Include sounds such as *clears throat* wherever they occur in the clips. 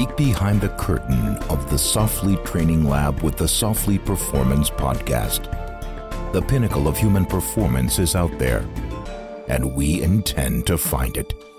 peek behind the curtain of the Soflete Training Lab with the Soflete Performance Podcast. The pinnacle of human performance is out there, and we intend to find it.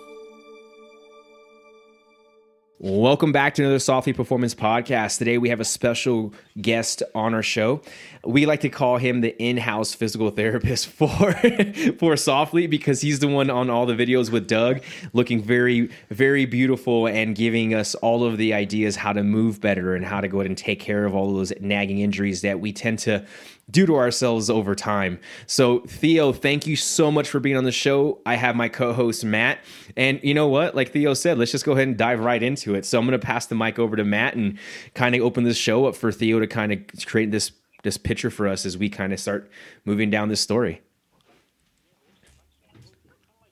Welcome back to another Soflete Performance podcast. Today we have a special guest on our show. We like to call him the in-house physical therapist *laughs* for for Soflete because he's the one on all the videos with Doug, looking very very beautiful and giving us all of the ideas how to move better and how to go ahead and take care of all those nagging injuries that we tend to do to ourselves over time. So, Theo, thank you so much for being on the show. I have my co host, Matt. And you know what? Like Theo said, let's just go ahead and dive right into it. So, I'm going to pass the mic over to Matt and kind of open this show up for Theo to kind of create this this picture for us as we kind of start moving down this story.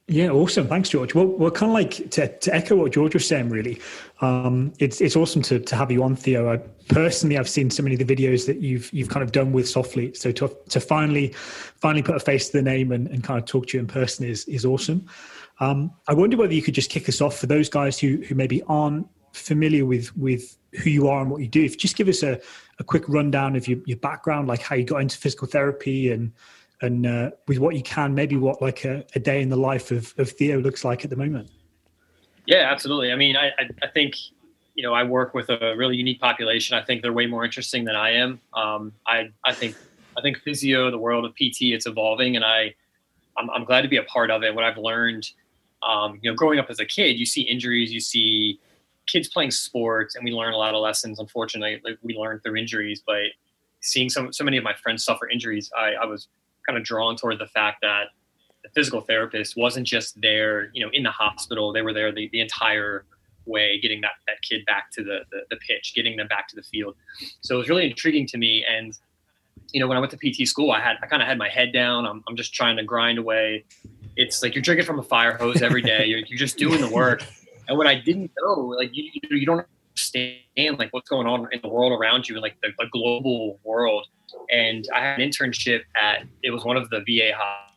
Yeah, awesome. Thanks, George. Well, well, kind of like to, to echo what George was saying, really. Um, it's it's awesome to, to have you on, Theo. I, personally, I've seen so many of the videos that you've you've kind of done with Soflete. So to to finally finally put a face to the name and, and kind of talk to you in person is is awesome. Um, I wonder whether you could just kick us off for those guys who who maybe aren't familiar with with who you are and what you do. If you just give us a, a quick rundown of your, your background, like how you got into physical therapy and and uh, with what you can, maybe what like a, a, day in the life of, of Theo looks like at the moment. Yeah, absolutely. I mean, I, I, I, think, you know, I work with a really unique population. I think they're way more interesting than I am. Um, I, I think, I think physio, the world of PT, it's evolving and I, I'm, I'm glad to be a part of it. What I've learned, um, you know, growing up as a kid, you see injuries, you see kids playing sports and we learn a lot of lessons. Unfortunately, like we learn through injuries, but seeing so, so many of my friends suffer injuries, I, I was kind of drawn toward the fact that the physical therapist wasn't just there, you know, in the hospital. They were there the, the entire way, getting that, that kid back to the, the, the pitch, getting them back to the field. So it was really intriguing to me. And, you know, when I went to PT school, I had, I kind of had my head down. I'm, I'm just trying to grind away. It's like you're drinking from a fire hose every day. You're, you're just doing the work. And what I didn't know, like you, you don't understand like what's going on in the world around you and like the, the global world and I had an internship at it was one of the VA hospitals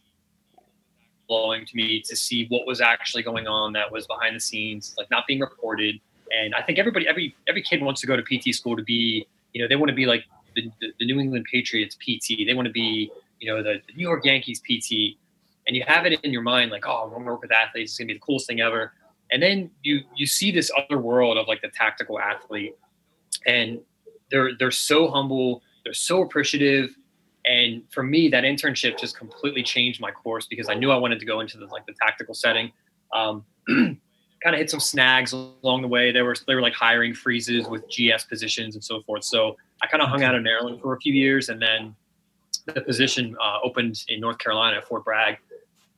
blowing to me to see what was actually going on that was behind the scenes, like not being reported. And I think everybody, every every kid wants to go to PT school to be, you know, they want to be like the, the, New England Patriots PT. They want to be, you know, the, the New York Yankees PT. And you have it in your mind, like, oh, I'm going to work with athletes. It's going to be the coolest thing ever. And then you you see this other world of like the tactical athlete, and they're they're so humble they're so appreciative. And for me, that internship just completely changed my course because I knew I wanted to go into the like the tactical setting. Um, *clears throat* kind of hit some snags along the way. They were they were like hiring freezes with GS positions and so forth. So I kind of hung out in Maryland for a few years, and then the position uh, opened in North Carolina at Fort Bragg,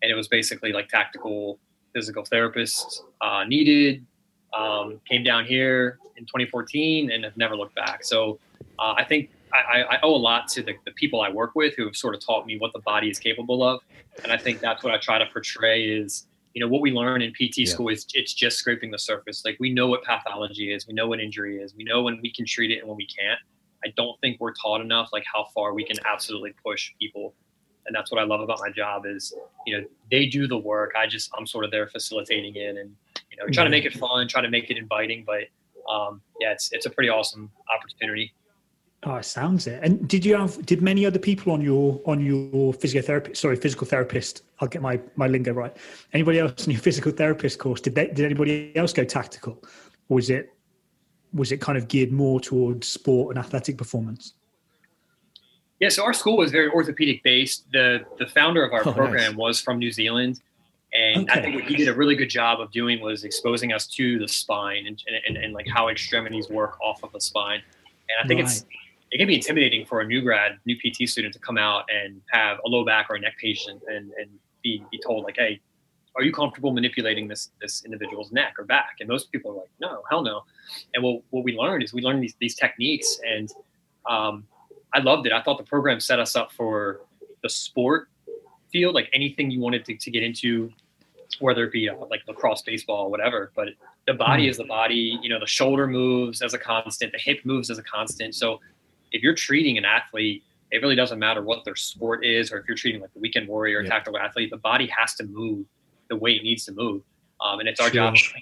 and it was basically like tactical physical therapists uh, needed. Um, came down here in 2014 and have never looked back. So uh, I think I, I, owe a lot to the, the, people I work with who have sort of taught me what the body is capable of. And I think that's what I try to portray is, you know, what we learn in PT yeah. school is it's just scraping the surface. Like we know what pathology is, we know what injury is, we know when we can treat it and when we can't. I don't think we're taught enough like how far we can absolutely push people. And that's what I love about my job is, you know, they do the work. I just I'm sort of there facilitating it and, you know, trying to make it fun, trying to make it inviting. But um, yeah, it's it's a pretty awesome opportunity. Oh, it sounds it. And did you have did many other people on your on your physiotherapist sorry physical therapist? I'll get my my lingo right. Anybody else in your physical therapist course? Did they, did anybody else go tactical, or was it was it kind of geared more towards sport and athletic performance? Yeah, so our school was very orthopedic based. The the founder of our oh, program nice. was from New Zealand, and okay. I think what he did a really good job of doing was exposing us to the spine and and, and, and like how extremities work off of the spine. And I think right. it's it can be intimidating for a new grad, new PT student to come out and have a low back or a neck patient and, and be, be told like, hey, are you comfortable manipulating this this individual's neck or back? And most people are like, no, hell no. And what, what we learned is we learned these, these techniques and um, I loved it. I thought the program set us up for the sport field, like anything you wanted to, to get into, whether it be uh, like lacrosse, baseball, whatever. But the body mm. is the body. You know, the shoulder moves as a constant, the hip moves as a constant. So if you're treating an athlete, it really doesn't matter what their sport is, or if you're treating like the weekend warrior, yeah. tactical athlete, the body has to move the way it needs to move. Um, and it's our sure. job to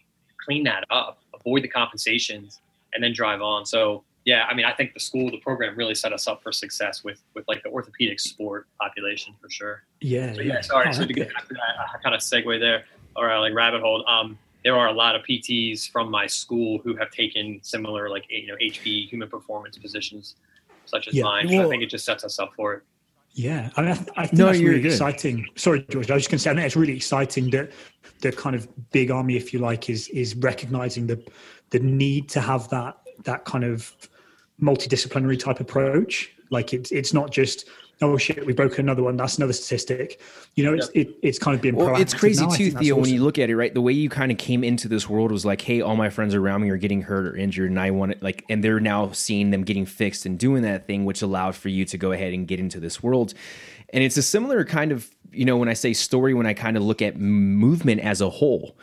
clean that up, avoid the compensations, and then drive on. So yeah, I mean, I think the school, the program really set us up for success with with like the orthopedic sport population for sure. Yeah. So, yeah. Sorry. Oh, so to get back to that, I kind of segue there or uh, like rabbit hole. Um, there are a lot of PTs from my school who have taken similar like you know HB human performance positions such as yeah. mine. Well, I think it just sets us up for it. Yeah, I mean, I, th- I think no, that's really good. exciting. Sorry, George. I was just going to say, I think it's really exciting that the kind of big army, if you like, is is recognizing the the need to have that that kind of multidisciplinary type approach. Like it's it's not just oh shit, we broke another one. That's another statistic. You know, it's yep. it, it's kind of been. Well, it's crazy too, Theo. Awesome. When you look at it, right, the way you kind of came into this world was like, hey, all my friends around me are getting hurt or injured, and I want to like, and they're now seeing them getting fixed and doing that thing, which allowed for you to go ahead and get into this world. And it's a similar kind of, you know, when I say story, when I kind of look at movement as a whole.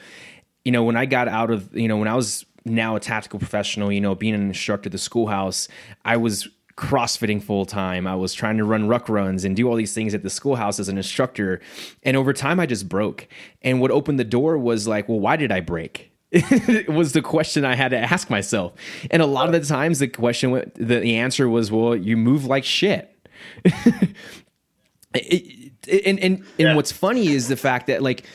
You know, when I got out of, you know, when I was now a tactical professional, you know, being an instructor at the schoolhouse, I was crossfitting full time. I was trying to run ruck runs and do all these things at the schoolhouse as an instructor. And over time, I just broke. And what opened the door was like, well, why did I break? it *laughs* was the question I had to ask myself. And a lot of the times, the question, the, the answer was, well, you move like shit. *laughs* it, and and, yeah. and what's funny is the fact that like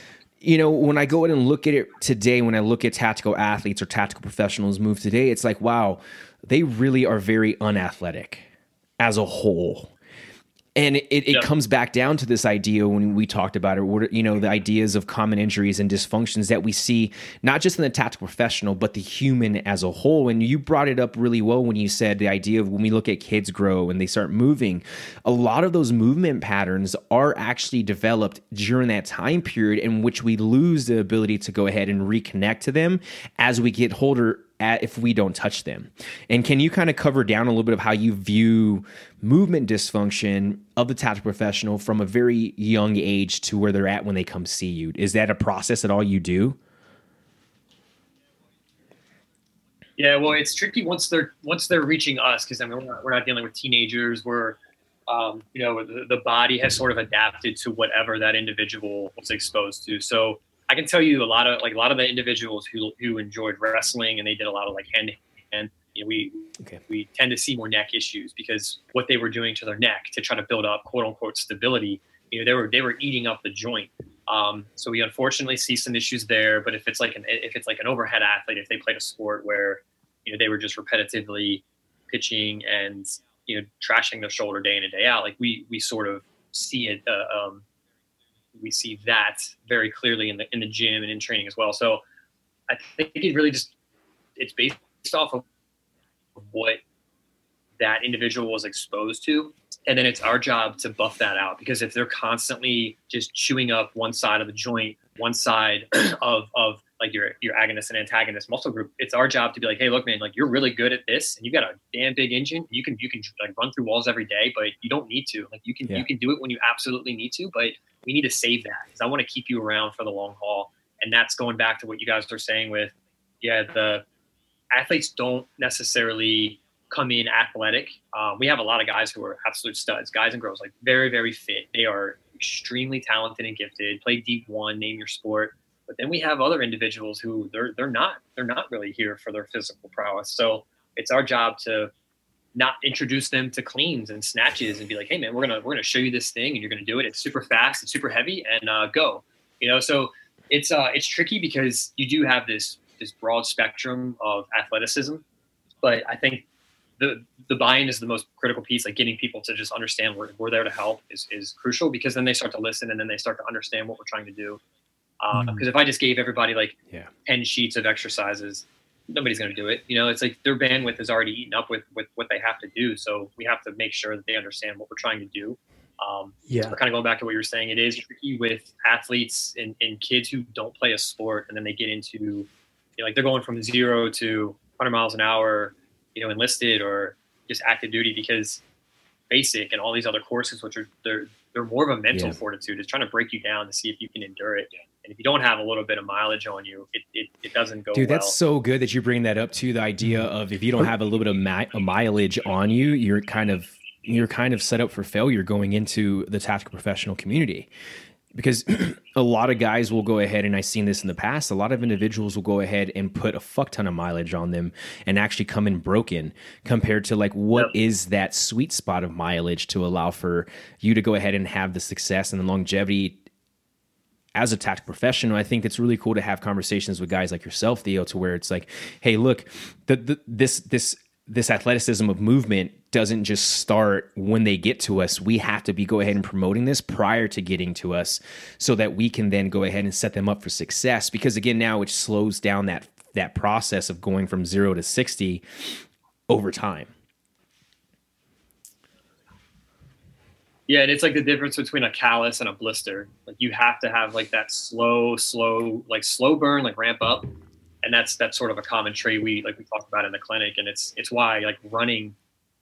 you know, when I go in and look at it today, when I look at tactical athletes or tactical professionals move today, it's like, wow, they really are very unathletic as a whole. And it, it, comes back down to this idea when we talked about it you know the ideas of common injuries and dysfunctions that we see not just in the tactical professional but the human as a whole. And you brought it up really well when you said the idea of when we look at kids grow and they start moving a lot of those movement patterns are actually developed during that time period in which we lose the ability to go ahead and reconnect to them as we get older at if we don't touch them. And can you kind of cover down a little bit of how you view movement dysfunction of the tactical professional from a very young age to where they're at when they come see you? Is that a process at all you do? Yeah, well, it's tricky once they're once they're reaching us because I mean we're not, we're not dealing with teenagers. We're um, you know the, the body has sort of adapted to whatever that individual was exposed to. So I can tell you a lot of like a lot of the individuals who who enjoyed wrestling and they did a lot of like hand to hand. You know, we okay. we tend to see more neck issues because what they were doing to their neck to try to build up quote unquote stability. You know, they were they were eating up the joint. Um, so we unfortunately see some issues there. But if it's like an if it's like an overhead athlete, if they played a sport where you know they were just repetitively pitching and you know trashing their shoulder day in and day out, like we we sort of see it uh, um, we see that very clearly in the in the gym and in training as well. So I think it really just it's based off of what that individual was exposed to and then it's our job to buff that out because if they're constantly just chewing up one side of the joint one side *clears throat* of of like your your agonist and antagonist muscle group it's our job to be like hey look man like you're really good at this and you got a damn big engine you can you can like run through walls every day but you don't need to like you can yeah. you can do it when you absolutely need to but we need to save that because I want to keep you around for the long haul. And that's going back to what you guys are saying with, yeah, the athletes don't necessarily come in athletic. Uh, we have a lot of guys who are absolute studs, guys and girls, like very, very fit. They are extremely talented and gifted. Play deep one, name your sport. But then we have other individuals who they're they're not they're not really here for their physical prowess. So it's our job to not introduce them to cleans and snatches and be like, hey man, we're gonna we're gonna show you this thing and you're gonna do it. It's super fast, it's super heavy, and uh, go. You know, so it's uh it's tricky because you do have this this broad spectrum of athleticism, but I think the the buy-in is the most critical piece. Like getting people to just understand we're, we're there to help is is crucial because then they start to listen and then they start to understand what we're trying to do. Because uh, mm. if I just gave everybody like yeah. ten sheets of exercises, nobody's going to do it. You know, it's like their bandwidth is already eaten up with with what they have to do. So we have to make sure that they understand what we're trying to do. Um, yeah. So kind of going back to what you were saying, it is tricky with athletes and, and kids who don't play a sport, and then they get into you know, like they're going from zero to 100 miles an hour, you know, enlisted or just active duty because basic and all these other courses, which are they're they're more of a mental yeah. fortitude. It's trying to break you down to see if you can endure it. And if you don't have a little bit of mileage on you, it, it, it doesn't go. Dude, well. that's so good that you bring that up to the idea mm-hmm. of if you don't have a little bit of mi- mileage on you, you're kind of you're kind of set up for failure going into the tactical professional community because *clears throat* a lot of guys will go ahead and I've seen this in the past. A lot of individuals will go ahead and put a fuck ton of mileage on them and actually come in broken compared to like what yep. is that sweet spot of mileage to allow for you to go ahead and have the success and the longevity as a tactical professional, I think it's really cool to have conversations with guys like yourself, Theo, to where it's like, hey, look, the, the, this this this athleticism of movement doesn't just start when they get to us. We have to be go ahead and promoting this prior to getting to us so that we can then go ahead and set them up for success. Because again, now it slows down that that process of going from zero to 60 over time. Yeah, and it's like the difference between a callus and a blister. Like you have to have like that slow, slow, like slow burn, like ramp up and that's that's sort of a common trait we like we talked about in the clinic and it's it's why like running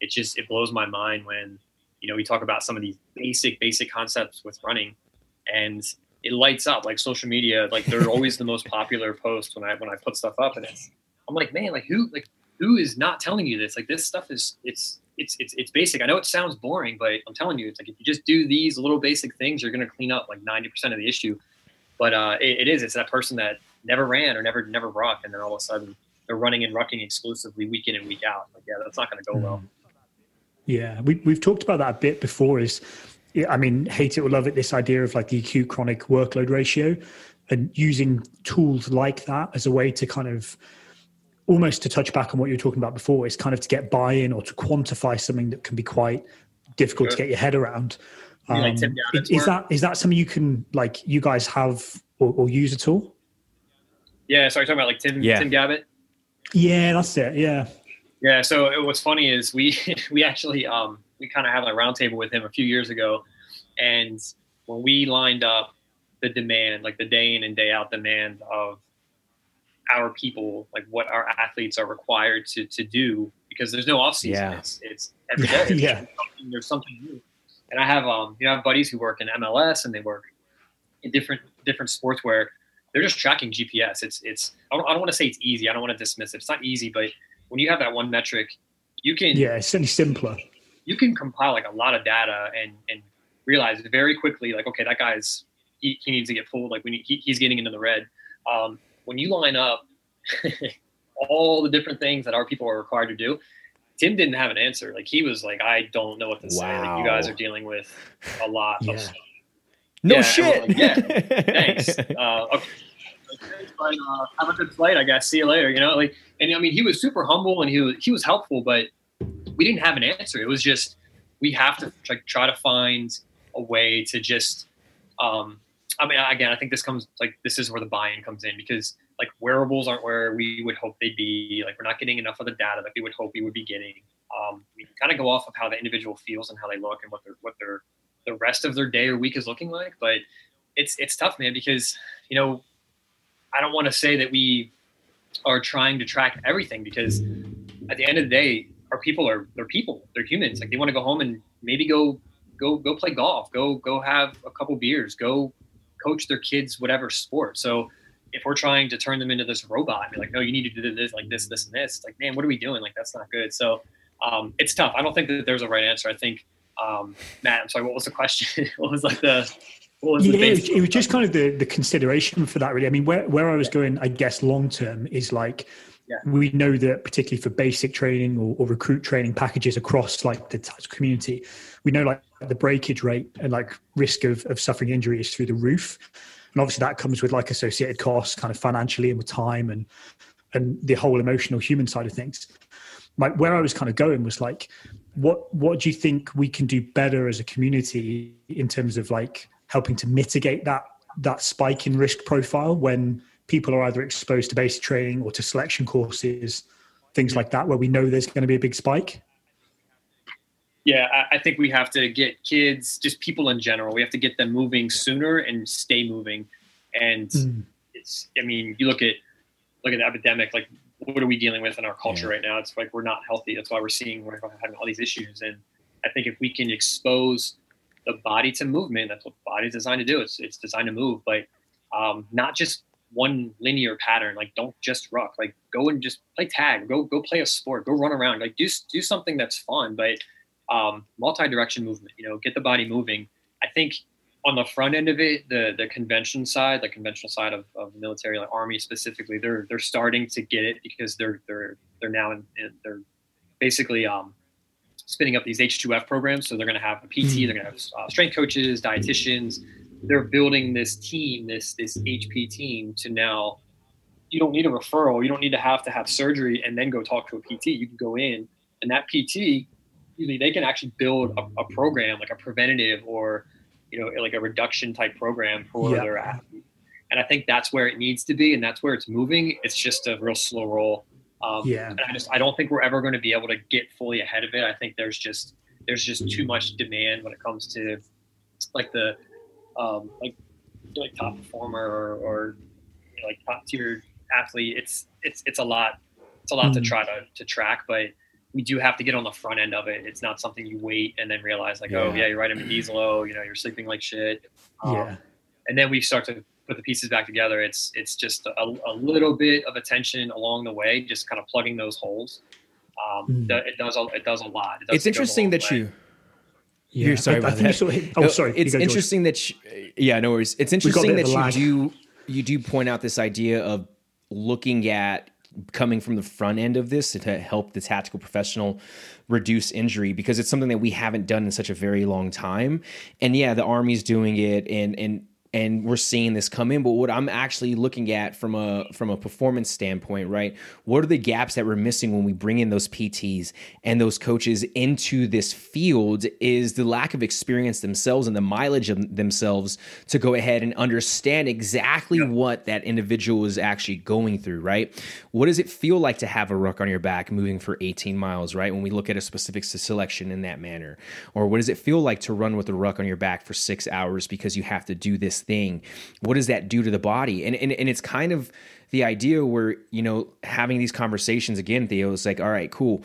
it just it blows my mind when you know we talk about some of these basic basic concepts with running and it lights up like social media like they're *laughs* always the most popular post when i when i put stuff up and it's i'm like man like who like who is not telling you this like this stuff is it's it's it's it's basic i know it sounds boring but i'm telling you it's like if you just do these little basic things you're going to clean up like 90% of the issue but uh it, it is it's that person that never ran or never never ruck, and then all of a sudden they're running and rucking exclusively week in and week out. Like, yeah, that's not going to go well. Mm-hmm. Yeah, we we've talked about that a bit before. Is I mean, hate it or love it. This idea of like the acute chronic workload ratio, and using tools like that as a way to kind of almost to touch back on what you were talking about before is kind of to get buy-in or to quantify something that can be quite difficult sure. to get your head around. Um, like is, that is that something you can like you guys have or, or use at all? Yeah, so you're talking about like Tim yeah. Tim Gabbett. Yeah, that's it. Yeah. Yeah. So it, what's funny is we *laughs* we actually um we kind of had a roundtable with him a few years ago, and when we lined up the demand, like the day in and day out demand of our people, like what our athletes are required to to do, because there's no off season. Yeah. It's, it's every day. *laughs* There's yeah. Something, there's something new. And I have um you know I have buddies who work in MLS and they work in different different sports where they're just tracking GPS. It's it's I don't, I don't want to say it's easy. I don't want to dismiss it. It's not easy, but when you have that one metric, you can yeah, it's certainly simpler. You can compile like a lot of data and and realize very quickly like okay that guy's he, he needs to get pulled like when he, he's getting into the red. Um, when you line up *laughs* all the different things that our people are required to do, Tim didn't have an answer. Like he was like, I don't know what to wow. say. Like you guys are dealing with a lot yeah. of stuff no yeah, shit. Like, yeah, *laughs* thanks. Uh, okay. But, uh, have a good flight, I guess. See you later. You know, like, and I mean, he was super humble and he was he was helpful, but we didn't have an answer. It was just we have to like try to find a way to just. Um, I mean, again, I think this comes like this is where the buy-in comes in because like wearables aren't where we would hope they'd be. Like we're not getting enough of the data that we would hope we would be getting. Um, we kind of go off of how the individual feels and how they look and what they're what they're the rest of their day or week is looking like. But it's it's tough, man, because you know I don't want to say that we are trying to track everything because at the end of the day, our people are they're people, they're humans. Like they want to go home and maybe go go go play golf, go go have a couple beers, go coach their kids whatever sport. So if we're trying to turn them into this robot be like, no, you need to do this, like this, this, and this, it's like, man, what are we doing? Like that's not good. So um, it's tough. I don't think that there's a right answer. I think um, Matt, I'm sorry, what was the question? *laughs* what was like the was yeah, it was, it was just kind of the the consideration for that. Really, I mean, where where I was going, I guess, long term is like yeah. we know that particularly for basic training or, or, recruit training packages across like the community, we know like the breakage rate and like risk of, of suffering injury is through the roof. And obviously that comes with like associated costs kind of financially and with time and and the whole emotional human side of things. Like where I was kind of going was like what what do you think we can do better as a community in terms of like helping to mitigate that that spike in risk profile when people are either exposed to basic training or to selection courses things like that where we know there's going to be a big spike yeah i think we have to get kids just people in general we have to get them moving sooner and stay moving and mm. it's i mean you look at look at the epidemic like what are we dealing with in our culture yeah. right now? It's like we're not healthy. That's why we're seeing we're having all these issues. And I think if we can expose the body to movement, that's what the body's designed to do. It's it's designed to move, but um, not just one linear pattern. Like don't just rock. Like go and just play tag. Go go play a sport. Go run around. Like do do something that's fun, but um, multi-direction movement. You know, get the body moving. I think on the front end of it, the the convention side, the conventional side of, of military, like army specifically, they're they're starting to get it because they're they're they're now in, in they're basically um, spinning up these H2F programs. So they're going to have a PT, mm-hmm. they're going to have uh, strength coaches, dietitians. They're building this team, this this HP team, to now. You don't need a referral. You don't need to have to have surgery and then go talk to a PT. You can go in, and that PT, usually they can actually build a, a program like a preventative or you know, like a reduction type program for yeah. their athletes. And I think that's where it needs to be, and that's where it's moving. It's just a real slow roll. Um, yeah. And I just I don't think we're ever going to be able to get fully ahead of it. I think there's just there's just too much demand when it comes to like the um, like like top performer or, or you know, like top tier athlete. It's it's it's a lot. It's a lot mm-hmm. to try to to track, but we do have to get on the front end of it. It's not something you wait and then realize like, oh, yeah. oh yeah, you're right. In the knees low. You know, you're sleeping like shit. Um, yeah. And then we start to put the pieces back together. It's it's just a, a, little bit of attention along the way, just kind of plugging those holes. Um, mm. It does it does a lot. It it's interesting that way. you. Yeah, you're sorry I, about I that. So, oh, sorry. It's interesting that. You, yeah, no worries. It's interesting that you do you do point out this idea of looking at coming from the front end of this to help the tactical professional reduce injury because it's something that we haven't done in such a very long time. And yeah, the army's doing it and and and we're seeing this come in but what i'm actually looking at from a from a performance standpoint right what are the gaps that we're missing when we bring in those pts and those coaches into this field is the lack of experience themselves and the mileage of themselves to go ahead and understand exactly yeah. what that individual is actually going through right what does it feel like to have a ruck on your back moving for 18 miles right when we look at a specific selection in that manner or what does it feel like to run with a ruck on your back for six hours because you have to do this thing? What does that do to the body? And and, and it's kind of the idea where you know having these conversations again theo is like all right cool.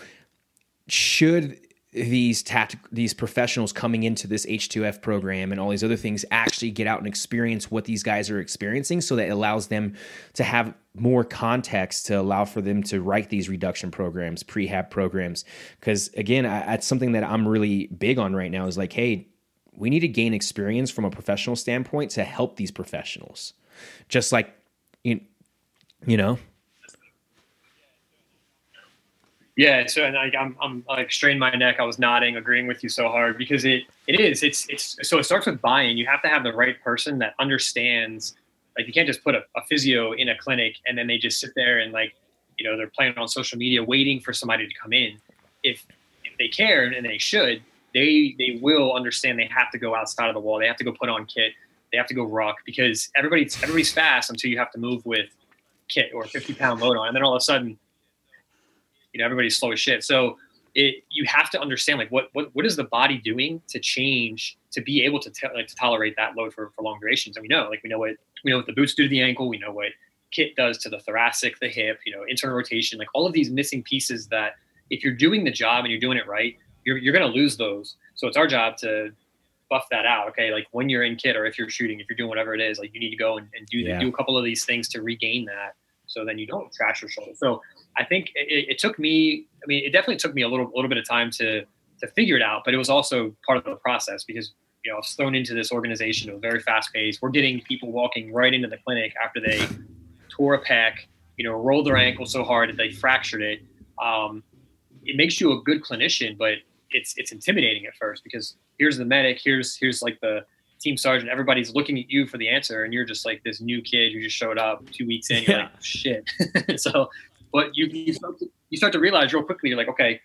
Should these tactic these professionals coming into this H2F program and all these other things actually get out and experience what these guys are experiencing so that it allows them to have more context to allow for them to write these reduction programs prehab programs? Because again I, that's something that i'm really big on right now is like hey we need to gain experience from a professional standpoint to help these professionals. Just like you, you know. Yeah, so and I, I'm I'm like strained my neck. I was nodding, agreeing with you so hard because it it is it's it's so it starts with buy-in. You have to have the right person that understands. Like you can't just put a, a physio in a clinic and then they just sit there and like you know they're playing on social media waiting for somebody to come in. If if they care and they should, they they will understand they have to go outside of the wall. They have to go put on kit. They have to go rock because everybody's everybody's fast until you have to move with kit or 50 pound load on, and then all of a sudden, you know, everybody's slow as shit. So it you have to understand like what what what is the body doing to change to be able to t- like to tolerate that load for, for long durations. And we know like we know what we know what the boots do to the ankle. We know what kit does to the thoracic, the hip. You know, internal rotation, like all of these missing pieces that if you're doing the job and you're doing it right, you're, you're going to lose those. So it's our job to buff that out. Okay. Like when you're in kit or if you're shooting, if you're doing whatever it is, like you need to go and, and do, yeah. do a couple of these things to regain that. So then you don't trash your shoulder. So I think it, it took me, I mean, it definitely took me a little, a little bit of time to, to figure it out, but it was also part of the process because, you know, I was thrown into this organization. It was very fast pace. We're getting people walking right into the clinic after they tore a pec, you know, rolled their ankle so hard that they fractured it. Um, it makes you a good clinician, but it's it's intimidating at first because here's the medic, here's here's like the team sergeant, everybody's looking at you for the answer, and you're just like this new kid who just showed up two weeks in. You're yeah. like, shit. *laughs* so, but you you start, to, you start to realize real quickly, you're like, okay,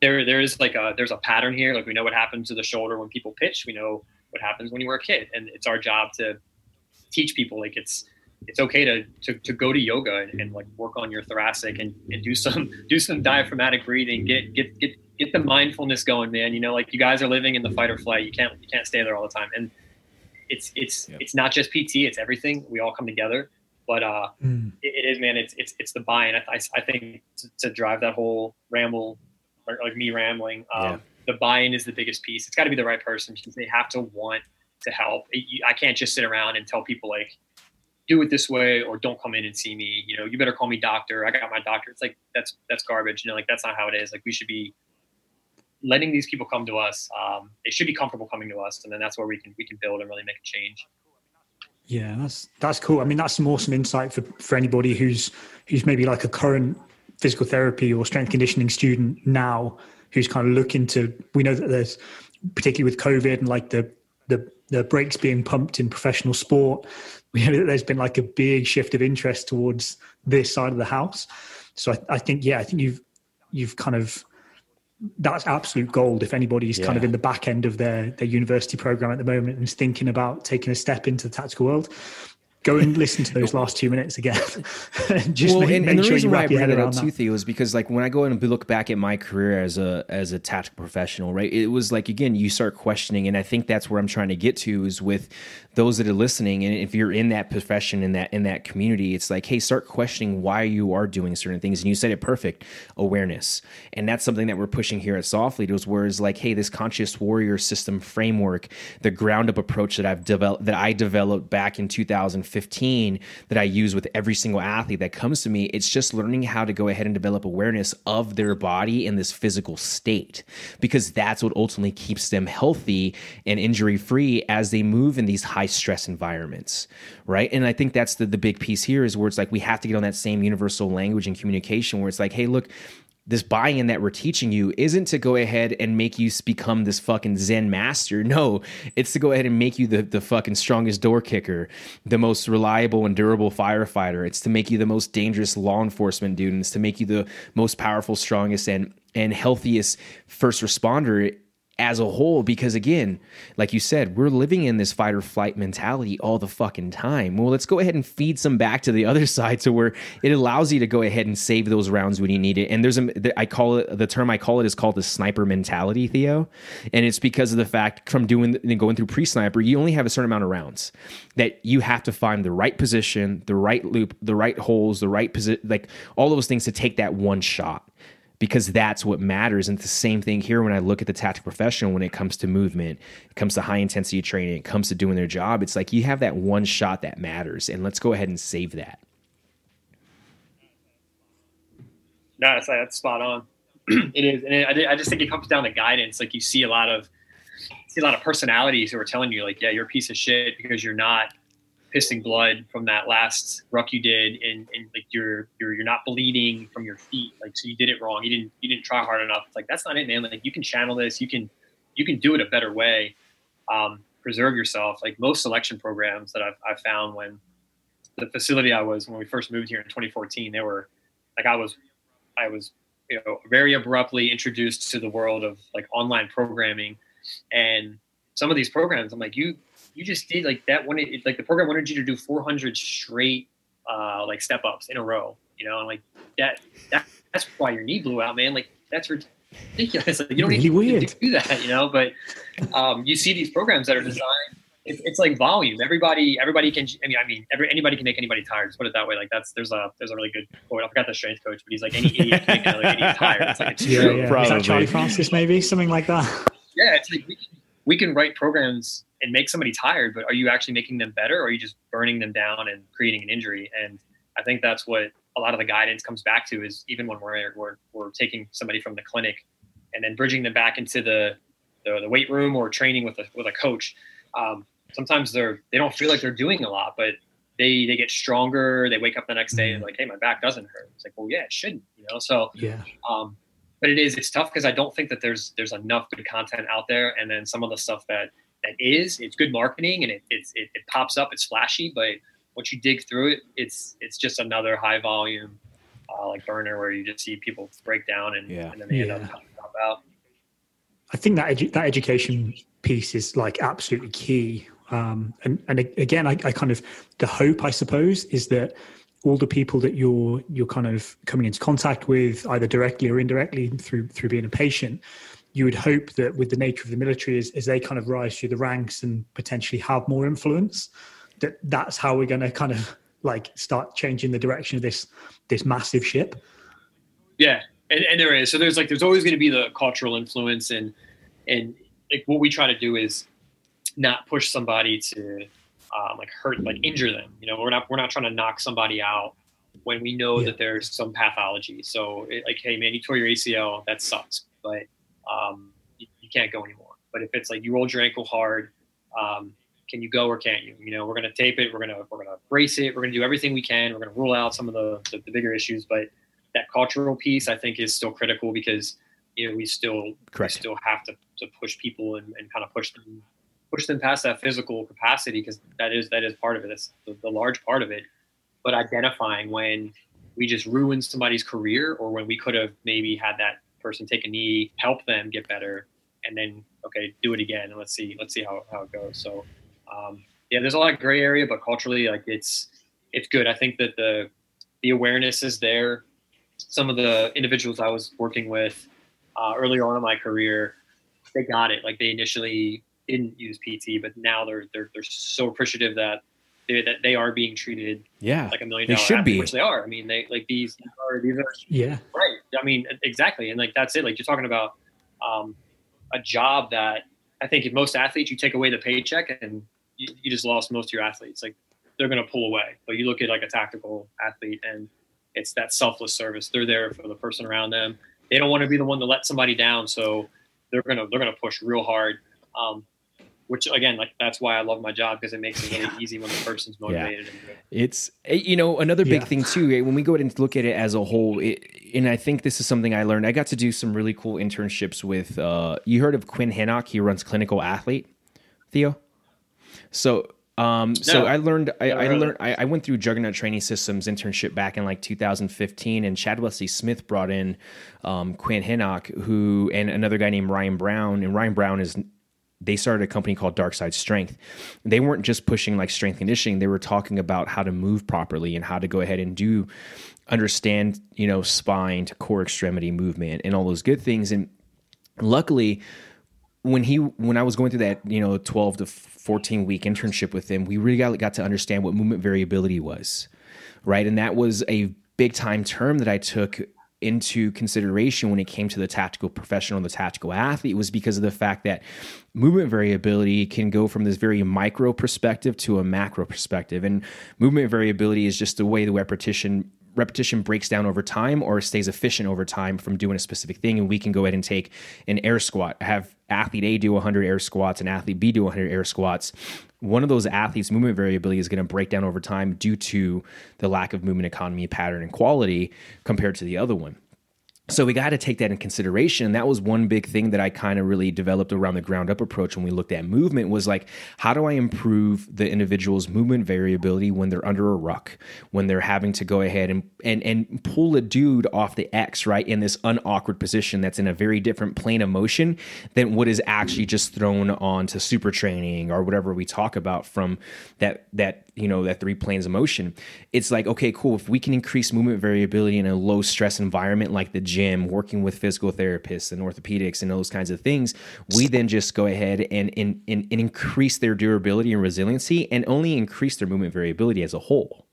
there there is like a there's a pattern here. Like we know what happens to the shoulder when people pitch. We know what happens when you were a kid, and it's our job to teach people like it's it's okay to, to, to go to yoga and, and, like work on your thoracic and, and do some *laughs* do some diaphragmatic breathing get get get get the mindfulness going, man. You know, like you guys are living in the fight or flight. You can't you can't stay there all the time. And it's it's yep. it's not just PT. It's everything. We all come together. But uh, mm. it, it is, man. It's it's it's the buy-in. I, I think to, to, drive that whole ramble, or like me rambling, um, yeah. the buy-in is the biggest piece. It's got to be the right person because they have to want to help. I can't just sit around and tell people like, do it this way or don't come in and see me. You know, you better call me doctor. I got my doctor. It's like that's that's garbage. You know, like that's not how it is. Like we should be letting these people come to us. Um, they should be comfortable coming to us, and then that's where we can we can build and really make a change. Yeah, that's that's cool. I mean, that's some awesome insight for, for anybody who's who's maybe like a current physical therapy or strength conditioning student now who's kind of looking to. We know that there's particularly with COVID and like the the the brakes being pumped in professional sport. *laughs* We know that there's been like a big shift of interest towards this side of the house. So I, I think yeah, I think you've you've kind of that's absolute gold if anybody's yeah. kind of in the back end of their their university program at the moment and is thinking about taking a step into the tactical world go and listen to those last two minutes again. *laughs* Just well, make, and, make and the sure reason why I bring that up too, Theo, is because like when I go and look back at my career as a as a tactical professional, right? It was like again, you start questioning, and I think that's where I'm trying to get to is with those that are listening, and if you're in that profession in that in that community, it's like, hey, start questioning why you are doing certain things. And you said it perfect, awareness, and that's something that we're pushing here at Soflete. Was where is like, hey, this conscious warrior system framework, the ground up approach that I've developed that I developed back in 2015 15 that I use with every single athlete that comes to me. It's just learning how to go ahead and develop awareness of their body in this physical state because that's what ultimately keeps them healthy and injury free as they move in these high stress environments, right? And I think that's the, the big piece here is where it's like we have to get on that same universal language and communication where it's like, hey, look, this buy-in that we're teaching you isn't to go ahead and make you become this fucking zen master. *laughs* No it's to go ahead and make you the, the fucking strongest door kicker the most reliable and durable firefighter. It's to make you the most dangerous law enforcement dude and it's to make you the most powerful strongest and and healthiest first responder as a whole because again like you said we're living in this fight or flight mentality all the fucking time. Well let's go ahead and feed some back to the *laughs* other side to where it allows you to go ahead and save those rounds when you need it. And there's a i call it the term i call it is called the sniper mentality theo. And it's because of the fact from doing and going through pre-sniper you only have a certain amount of rounds that you have to find the right position the right loop the right holes the right position like all those things to take that one shot because that's what matters. And it's the same thing here when I look at the tactical professional when it comes to movement, it comes to high intensity training, it comes to doing their job. It's like you have that one shot that matters, and let's go ahead and save that. No, that's, that's spot on. *clears throat* it is, and it, I just think it comes down to guidance. Like you see a lot of see a lot of personalities who are telling you, like, yeah, you're a piece of shit because you're not pissing blood from that last ruck you did and, and like you're you're you're not bleeding from your feet. Like so you did it wrong. You didn't you didn't try hard enough. It's like that's not it man. Like you can channel this. You can you can do it a better way. Um, preserve yourself. Like most selection programs that I've, I've found when the facility I was when we first moved here in 2014 they were like I was I was you know very abruptly introduced to the world of like online programming. And some of these programs I'm like you you just did like that one. Like the program wanted you to do 400 straight uh, like step ups in a row, you know, and like that, that that's why your knee blew out, man. Like that's ridiculous. *laughs* Like, you don't really need weird. to do that, you know. But um, you see these programs that are designed. It's, it's like volume. Everybody, everybody can. I mean, I mean, every, anybody can make anybody tired. Just put it that way. Like that's there's a there's a really good quote. I forgot the strength coach, but he's like any idiot can make another idiot tired. It's like it's *laughs* yeah, true. Yeah. Is that Charlie Francis? Maybe something like that. Yeah, it's like we can, we can write programs and make somebody tired, but are you actually making them better or are you just burning them down and creating an injury? And I think that's what a lot of the guidance comes back to is even when we're, we're, we're taking somebody from the clinic and then bridging them back into the, the, the weight room or training with a, with a coach. Um, sometimes they're, they don't feel like they're doing a lot, but they, they get stronger. They wake up the next day and mm-hmm. like, Hey, my back doesn't hurt. It's like, well, yeah, it shouldn't, you know? So, yeah. Um, but it is, it's tough because I don't think that there's, there's enough good content out there. And then some of the stuff that, that is. It's good marketing and it, it's, it, it pops up. It's flashy, but once you dig through it, it's it's just another high volume uh, like burner where you just see people break down and, yeah. and then they yeah. end up drop out. I think that edu- that education piece is like absolutely key. Um, and and again, I, I kind of the hope I suppose is that all the people that you're you're kind of coming into contact with either directly or indirectly through through being a patient you would hope that with the nature of the military as, as they kind of rise through the ranks and potentially have more influence that that's how we're going to kind of like start changing the direction of this this massive ship. Yeah and, and there is. So there's like there's always going to be the cultural influence and and like what we try to do is not push somebody to um, like hurt like injure them you know we're not we're not trying to knock somebody out when we know yeah. that there's some pathology so it, like hey man you tore your acl that sucks but um, you can't go anymore. But if it's like you rolled your ankle hard, um, can you go or can't you? You know, we're going to tape it. We're going to we're to brace it. We're going to do everything we can. We're going to rule out some of the, the, the bigger issues. But that cultural piece, I think, is still critical because you know we still Correct. we still have to, to push people and, and kind of push them push them past that physical capacity because that is that is part of it. That's the, the large part of it. But identifying when we just ruin somebody's career or when we could have maybe had that person take a knee, help them get better, and then okay, do it again and let's see let's see how, how it goes. So um, yeah, there's a lot of gray area, but culturally, like it's it's good. I think that the the awareness is there. Some of the individuals I was working with uh, early on in my career, they got it. Like they initially didn't use PT, but now they're they're they're so appreciative that they, that they are being treated Yeah. like a million They should athlete, be. which they are. I mean, they like these are these are Yeah. Right. I mean, exactly. And like that's it. Like you're talking about um, a job that I think if most athletes, you take away the paycheck and you, you just lost most of your athletes. Like they're going to pull away. But you look at like a tactical athlete and it's that selfless service. They're there for the person around them. They don't want to be the one to let somebody down. So they're going to, they're going to push real hard. Um, which again, like that's why I love my job because it makes it really easy when the person's motivated. and good. It's eh, you know another big Yeah. thing too. eh, When we go ahead and look at it as a whole, it, and I think this is something I learned. I got to do some really cool internships with. Uh, you heard of Quinn Henoch? He runs Clinical Athlete. Theo. So. Um, so I learned, I, I learned, I, I went through Juggernaut Training Systems internship back in like 2015, and Chad Wesley Smith brought in um, Quinn Henoch, who and another guy named Ryan Brown, and Ryan Brown is they started a company called Dark Side Strength. They weren't just pushing like strength conditioning; they were talking about how to move properly and how to go ahead and do understand, you know, spine to core extremity movement and all those good things. And luckily, when he when I was going through that you know 12 to 14 week internship with him, we really got, got to understand what movement variability was, right? And that was a big time term that I took into consideration when it came to the tactical professional the tactical athlete was because of the fact that movement variability can go from this very micro perspective to a macro perspective. And movement variability is just the way the repetition repetition breaks down over time or stays efficient over time from doing a specific thing and we can go ahead and take an air squat. Have athlete a do 100 air squats and athlete b do 100 air squats. One of those athletes movement variability is going to break down over time due to the lack of movement economy pattern and quality compared to the other one so we got to take that in consideration. And that was one big thing that I kind of really developed around the ground up approach when we looked at movement was like, how do I improve the individual's movement variability when they're under a ruck, when they're having to go ahead and and and pull a dude off the X, right, in this unawkward position that's in a very different plane of motion than what is actually just thrown onto super training or whatever we talk about from that that you know that three planes of motion. It's like, okay, cool. If we can increase movement variability in a low stress environment like the gym, working with physical therapists and orthopedics and those kinds of things, we then just go ahead and, and, and, and increase their durability and resiliency and only increase their movement variability as a whole.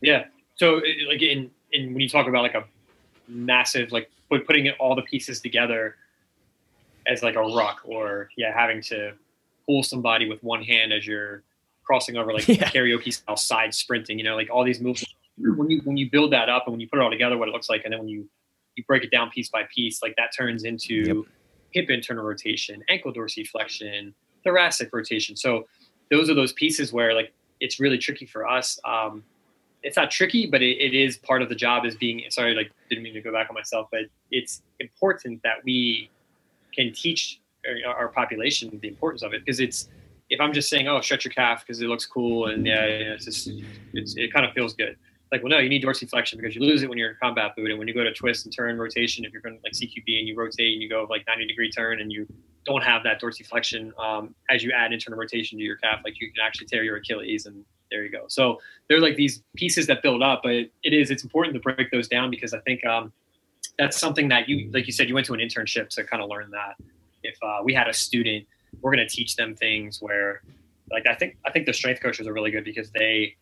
Yeah. So like in, in when you talk about like a massive like put, putting it all the pieces together as like a ruck or yeah having to pull somebody with one hand as you're crossing over like *laughs* Yeah. karaoke style side sprinting you know like all these moves when you when you build that up and when you put it all together what it looks like and then when you you break it down piece by piece like that turns into Yep. hip internal rotation ankle dorsiflexion thoracic rotation so those are those pieces where like it's really tricky for us um, it's not tricky, but it, it is part of the job is being sorry, like didn't mean to go back on myself, but it's important that we can teach our, our population the importance of it because it's if I'm just saying, oh, stretch your calf because it looks cool and yeah, yeah it's just it's, it kind of feels good. Like, well, no, you need dorsiflexion because you lose it when you're in combat boot and when you go to twist and turn rotation. If you're going to like CQB and you rotate and you go like 90 degree turn and you don't have that dorsiflexion um, as you add internal rotation to your calf, like you can actually tear your Achilles and there you go. So they're like these pieces that build up, but it is it's important to break those down because I think um, that's something that you like you said you went to an internship to kind of learn that. If uh, we had a student, we're going to teach them things where, like I think I think the strength coaches are really good because they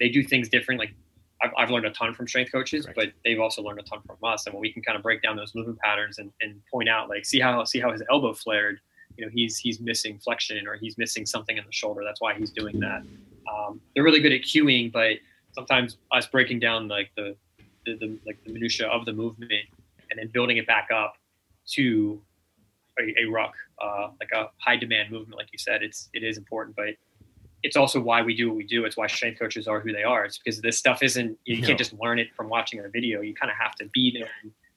they do things different. Like I've, I've learned a ton from strength coaches, Correct. but they've also learned a ton from us. And when we can kind of break down those movement patterns and, and point out like see how see how his elbow flared, you know he's he's missing flexion or he's missing something in the shoulder. That's why he's doing that um, they're really good at cueing, but sometimes us breaking down like the the, the like the minutia of the movement and then building it back up to a, a ruck, uh, like a high demand movement, like you said, it's it is important, but it's also why we do what we do. It's why strength coaches are who they are. It's because this stuff isn't you no. can't just learn it from watching a video. You kind of have to be there.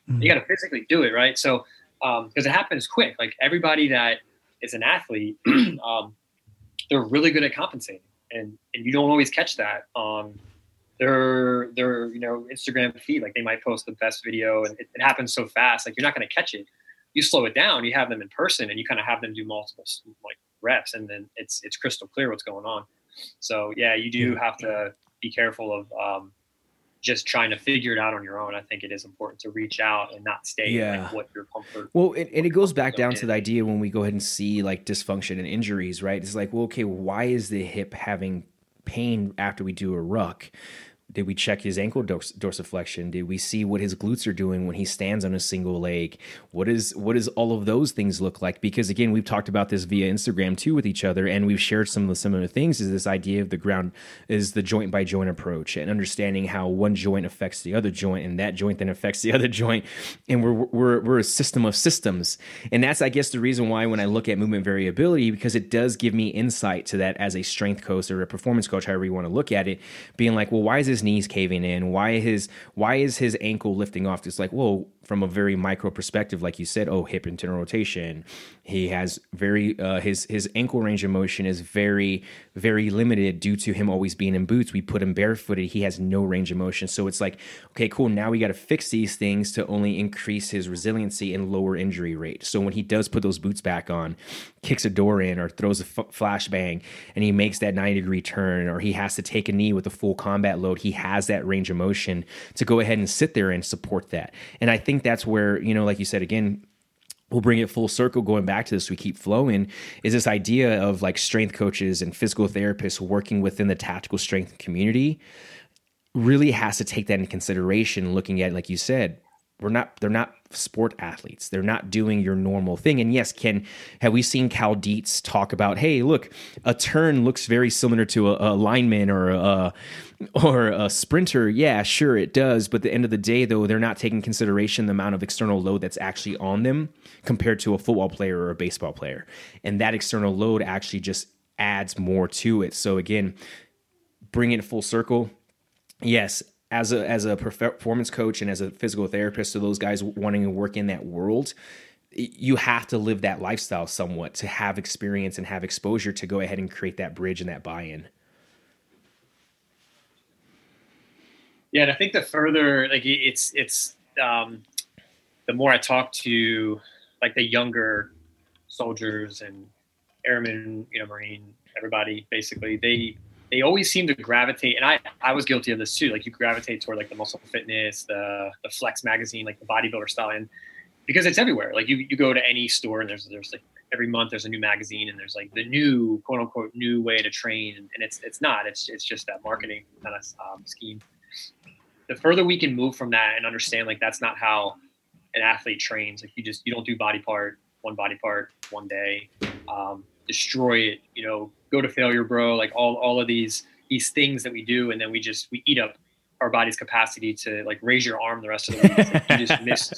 Mm-hmm. You got to physically do it, right? So because um, it happens quick. Like everybody that is an athlete, *clears throat* um, they're really good at compensating, and and you don't always catch that on their their you know Instagram feed. Like they might post the best video, and it, it happens so fast. Like you're not going to catch it. You slow it down. You have them in person, and you kind of have them do multiple like reps, and then it's it's crystal clear what's going on. So yeah, you do have to be careful of um, just trying to figure it out on your own. I think it is important to reach out and not stay yeah. like what your comfort. Well, and, and it goes back down to the idea when we go ahead and see like dysfunction and injuries, right? It's like, well, okay, why is the hip having pain after we do a ruck? Did we check his ankle dors- dorsiflexion? Did we see what his glutes are doing when he stands on a single leg? What is what does all of those things look like? Because again, we've talked about this via Instagram too with each other, and we've shared some of the similar things. Is this idea of the ground is the joint by joint approach and understanding how one joint affects the other joint, and that joint then affects the *laughs* other joint, and we're we're we're a system of systems, and that's I guess the reason why when I look at movement variability because it does give me insight to that as a strength coach or a performance coach, however you want to look at it, being like, well, why is this knees caving in? Why his why is his ankle lifting off? It's like, well, from a very micro perspective, like you said, oh, hip internal rotation. He has very uh, his his ankle range of motion is very very limited due to him always being in boots. We put him barefooted. He has no range of motion. So it's like, okay, cool. Now we got to fix these things to only increase his resiliency and lower injury rate. So when he does put those boots back on, kicks a door in or throws a f- flashbang, and he makes that 90 degree turn, or he has to take a knee with a full combat load, he has that range of motion to go ahead and sit there and support that. And I think think that's where, you know, like you said, again, we'll bring it full circle going back to this we keep flowing is this idea of like strength coaches and physical therapists working within the tactical strength community really has to take that into consideration looking at like you said we're not they're not sport athletes. They're not doing your normal thing. And yes can have we seen cal dietz talk about hey look a turn looks very similar to a, a lineman or a or a sprinter. Yeah sure it does. But at the end of the day though they're not taking consideration the amount of external load that's actually on them compared to a football player or a baseball player. And that external load actually just adds more to it. So again bring it full circle. Yes as a as a performance coach and as a physical therapist to those guys wanting to work in that world you have to live that lifestyle somewhat to have experience and have exposure to go ahead and create that bridge and that buy-in. Yeah and i think the further like it's it's um the more i talk to like the younger soldiers and airmen you know marine everybody basically they they always seem to gravitate, and I, I was guilty of this too. Like you gravitate toward like the muscle fitness, the the flex magazine, like the bodybuilder style, and because it's everywhere. Like you, you go to any store and there's there's like every month there's a new magazine and there's like the new quote unquote new way to train, and, it's it's not. It's it's just that marketing kind of um, scheme. The further we can move from that and understand like that's not how an athlete trains. Like you just you don't do body part one body part one day. Um, destroy it, you know, go to failure, bro. Like all, all of these, these things that we do. And then we just, we eat up our body's capacity to like raise your arm the rest of the week. Like you just missed,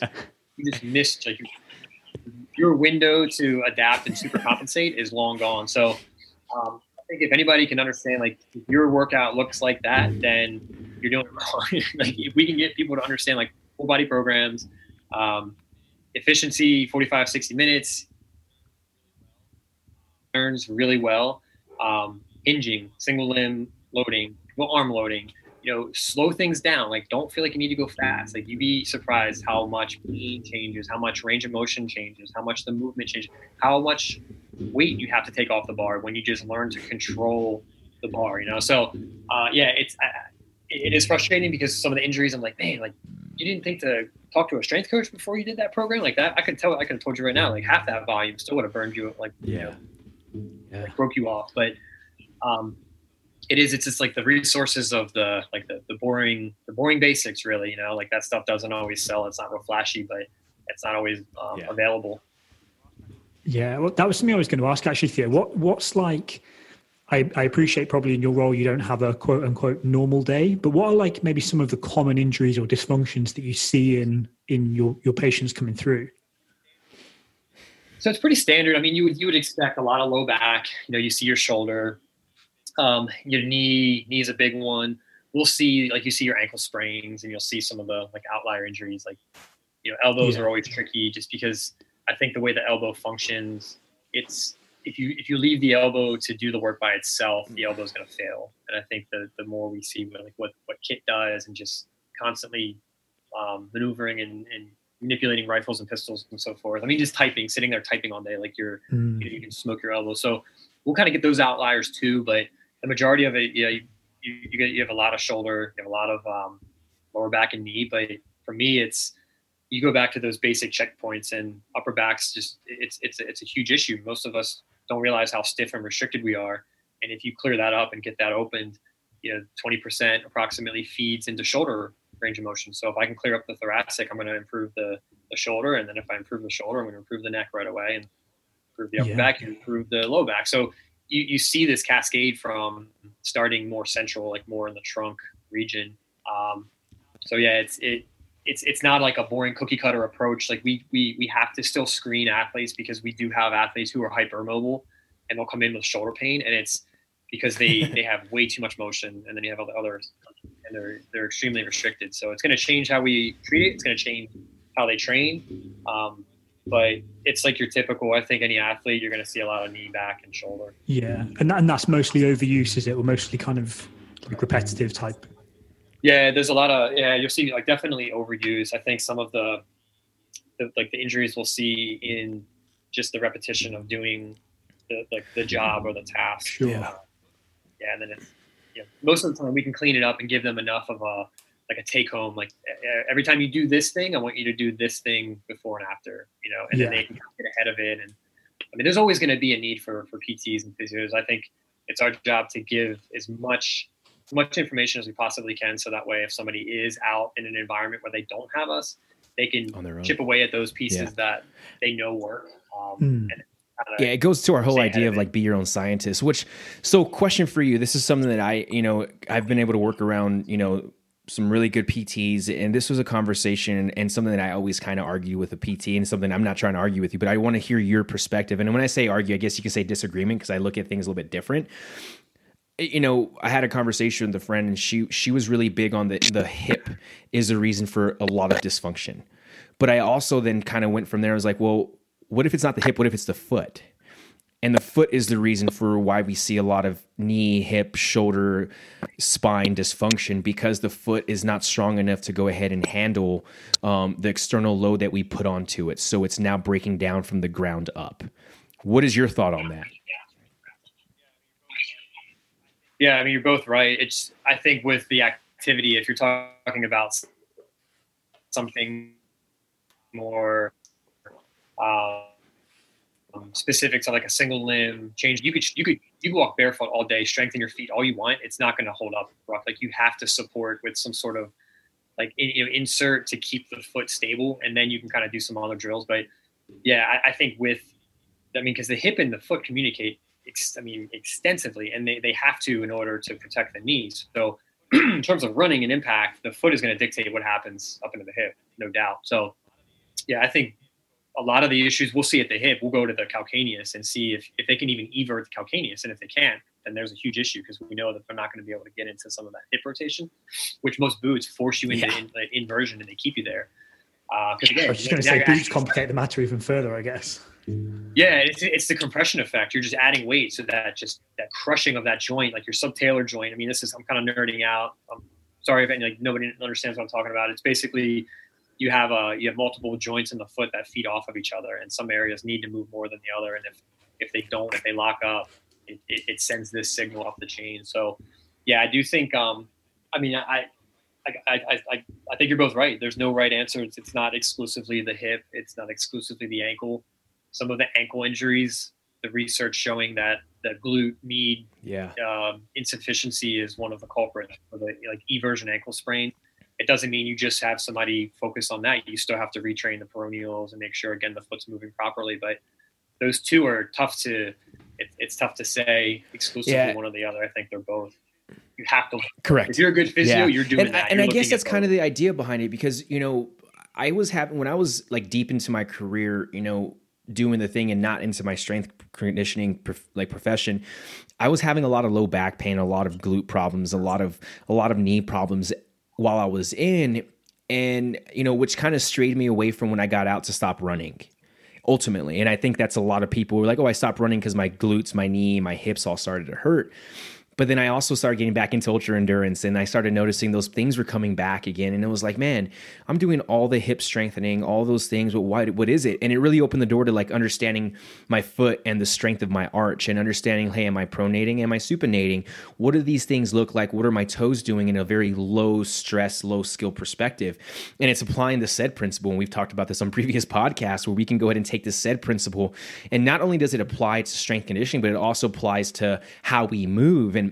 you just missed like your window to adapt and super compensate is long gone. So, um, I think if anybody can understand, like if your workout looks like that, then you're doing it *laughs* wrong. like if we can get people to understand like full body programs, um, efficiency, 45, 60 minutes, turns really well. Um, hinging, single limb loading, single arm loading. You know, slow things down. Like, don't feel like you need to go fast. Like, you'd be surprised how much pain changes, how much range of motion changes, how much the movement changes, how much weight you have to take off the bar when you just learn to control the bar. You know, so uh, yeah, it's uh, it is frustrating because some of the injuries. I'm like, man, like you didn't think to talk to a strength coach before you did that program like that. I could tell. I could have told you right now, like half that volume still would have burned you. Like, yeah. You know, yeah. like broke you off. But um, it is. It's just like the resources of the like the, the boring the boring basics. Really, you know, like that stuff doesn't always sell. It's not real flashy, but it's not always um, yeah. available. Yeah, well, that was something I was going to ask actually. Theo, what what's like? I, I appreciate probably in your role you don't have a quote unquote normal day, but what are like maybe some of the common injuries or dysfunctions that you see in in your your patients coming through? So it's pretty standard. I mean, you would you would expect a lot of low back. You know, you see your shoulder, um, your knee. Knee is a big one. We'll see like you see your ankle sprains, and you'll see some of the like outlier injuries. Like you know, elbows yeah. are always tricky, just because I think the way the elbow functions, it's if you if you leave the elbow to do the work by itself, the elbow is going to fail. And I think the the more we see like what what kit does and just constantly um, maneuvering and, and manipulating rifles and pistols and so forth. I mean, just typing, sitting there typing all day, like you're, mm. you, know, you, can smoke your elbow. So we'll kind of get those outliers too, but the majority of it, yeah, you, you, you, get, you have a lot of shoulder, you have a lot of um, lower back and knee. But for me, it's, you go back to those basic checkpoints and upper backs, just it's, it's, it's a huge issue. Most of us don't realize how stiff and restricted we are. And if you clear that up and get that opened, you know, 20% approximately feeds into shoulder range of motion. So if I can clear up the thoracic, I'm going to improve the, the shoulder. And then if I improve the shoulder, I'm going to improve the neck right away and improve the upper yeah. back and improve the low back. So you, you see this cascade from starting more central, like more in the trunk region. Um, so yeah, it's, it, it's, it's not like a boring cookie cutter approach. Like we, we, we have to still screen athletes because we do have athletes who are hypermobile and they'll come in with shoulder pain and it's because they, *laughs* they have way too much motion. And then you have all the other and they're they're extremely restricted. So it's going to change how we treat it. It's going to change how they train. Um, but it's like your typical. I think any athlete, you're going to see a lot of knee, back, and shoulder. Yeah, and that, and that's mostly overuse, is it, or mostly kind of like repetitive type? Yeah, there's a lot of yeah. You'll see like definitely overuse. I think some of the, the like the injuries we'll see in just the repetition of doing the like the job or the task. Sure. Yeah, yeah and then it's you know, most of the time we can clean it up and give them enough of a like a take home. Like every time you do this thing, I want you to do this thing before and after. You know, and yeah. then they can get ahead of it. And I mean, there's always going to be a need for for PTs and physios. I think it's our job to give as much much information as we possibly can, so that way, if somebody is out in an environment where they don't have us, they can chip away at those pieces yeah. that they know work. Um, mm. and yeah, it goes to our whole idea of like be your own scientist. Which, so question for you: This is something that I, you know, I've been able to work around. You know, some really good PTs, and this was a conversation and something that I always kind of argue with a PT, and something I'm not trying to argue with you, but I want to hear your perspective. And when I say argue, I guess you can say disagreement because I look at things a little bit different. You know, I had a conversation with a friend, and she she was really big on the the hip is the reason for a lot of dysfunction. But I also then kind of went from there. I was like, well, what if it's not the hip? What if it's the foot? And the foot is the reason for why we see a lot of knee, hip, shoulder, spine dysfunction because the foot is not strong enough to go ahead and handle um, the external load that we put onto it. So it's now breaking down from the ground up. What is your thought on that? Yeah, I mean, you're both right. It's, I think, with the activity, if you're talking about something more um, specific to like a single limb change. You could you could you could walk barefoot all day, strengthen your feet all you want. It's not going to hold up rough. Like you have to support with some sort of like you know insert to keep the foot stable, and then you can kind of do some other drills. But yeah, I, I think with I mean because the hip and the foot communicate. Ex, I mean extensively, and they, they have to in order to protect the knees. So *clears throat* in terms of running and impact, the foot is going to dictate what happens up into the hip, no doubt. So yeah, I think a lot of the issues we'll see at the hip, we'll go to the calcaneus and see if, if they can even evert the calcaneus. And if they can't, then there's a huge issue because we know that they're not going to be able to get into some of that hip rotation, which most boots force you into yeah. in, like, inversion and they keep you there. Because uh, again, I was just going to say boots complicate the matter even further, I guess. Yeah, it's, it's the compression effect. You're just adding weight, so that just that crushing of that joint, like your subtalar joint. I mean, this is I'm kind of nerding out. I'm sorry if any, like nobody understands what I'm talking about. It's basically you have a you have multiple joints in the foot that feed off of each other, and some areas need to move more than the other. And if if they don't, if they lock up, it, it, it sends this signal up the chain. So, yeah, I do think. Um, I mean, I, I, I, I, I think you're both right. There's no right answer. It's, it's not exclusively the hip. It's not exclusively the ankle. Some of the ankle injuries, the research showing that the glute med yeah. um, insufficiency is one of the culprits for the like eversion ankle sprain it doesn't mean you just have somebody focus on that. You still have to retrain the peroneals and make sure again the foot's moving properly. But those two are tough to it, it's tough to say exclusively Yeah. one or the other. I think they're both. You have to. Correct. If you're a good physio, Yeah. you're doing and, that. And You're I guess that's at kind of the idea behind it because, you know, I was having, when I was like deep into my career, you know, doing the thing and not into my strength conditioning like profession, I was having a lot of low back pain, a lot of glute problems, a lot of, a lot of knee problems while I was in. And, you know, which kind of strayed me away from when I got out to stop running ultimately. And I think that's a lot of people who are like, oh, I stopped running because my glutes, my knee, my hips all started to hurt. But then I also started getting back into ultra endurance and I started noticing those things were coming back again. And it was like, man, I'm doing all the hip strengthening, all those things. But why, what is it? And it really opened the door to like understanding my foot and the strength of my arch and understanding, hey, am I pronating? Am I supinating? What do these things look like? What are my toes doing in a very low stress, low skill perspective? And it's applying the SAID principle. And we've talked about this on *laughs* previous podcasts where we can go ahead and take the SAID principle. And not only does it apply to strength conditioning, but it also applies to how we move. And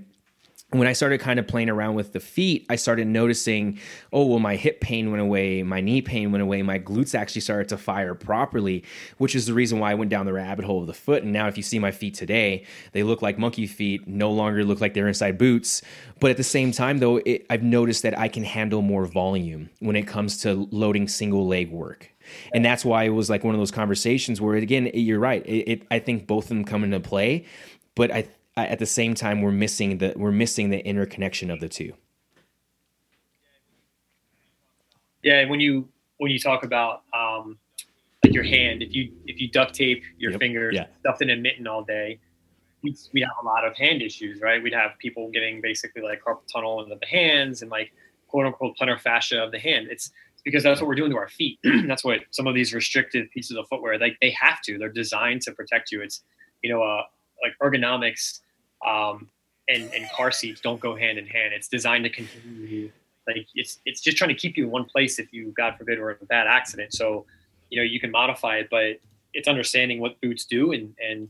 when I started kind of playing around with the feet, I started noticing, oh, well, my hip pain went away, my knee pain went away, my glutes actually started to fire properly, which is the reason why I went down the rabbit hole of the foot. And now, if you see my feet today, they look like monkey feet, no longer look like they're inside boots. But at the same time, though, it, I've noticed that I can handle more volume when it comes to loading single leg work. And that's why it was like one of those conversations where, again, you're right. It, it, I think both of them come into play, but I at the same time we're missing the we're missing the interconnection of the two. Yeah, and when you when you talk about um, like your hand, if you if you duct tape your Yep, fingers yeah. stuffed in a mitten all day, we'd, we'd have a lot of hand issues, right? We'd have people getting basically like carpal tunnel into the hands and like quote unquote plantar fascia of the hand. It's it's because that's what we're doing to our feet. *clears throat* that's what some of these restrictive pieces of footwear like they have to. They're designed to protect you. It's you know uh, like ergonomics um, and and car seats don't go hand in hand. It's designed to continue like it's it's just trying to keep you in one place if you god forbid were in a bad accident. So you know you can modify it but it's understanding what boots do and and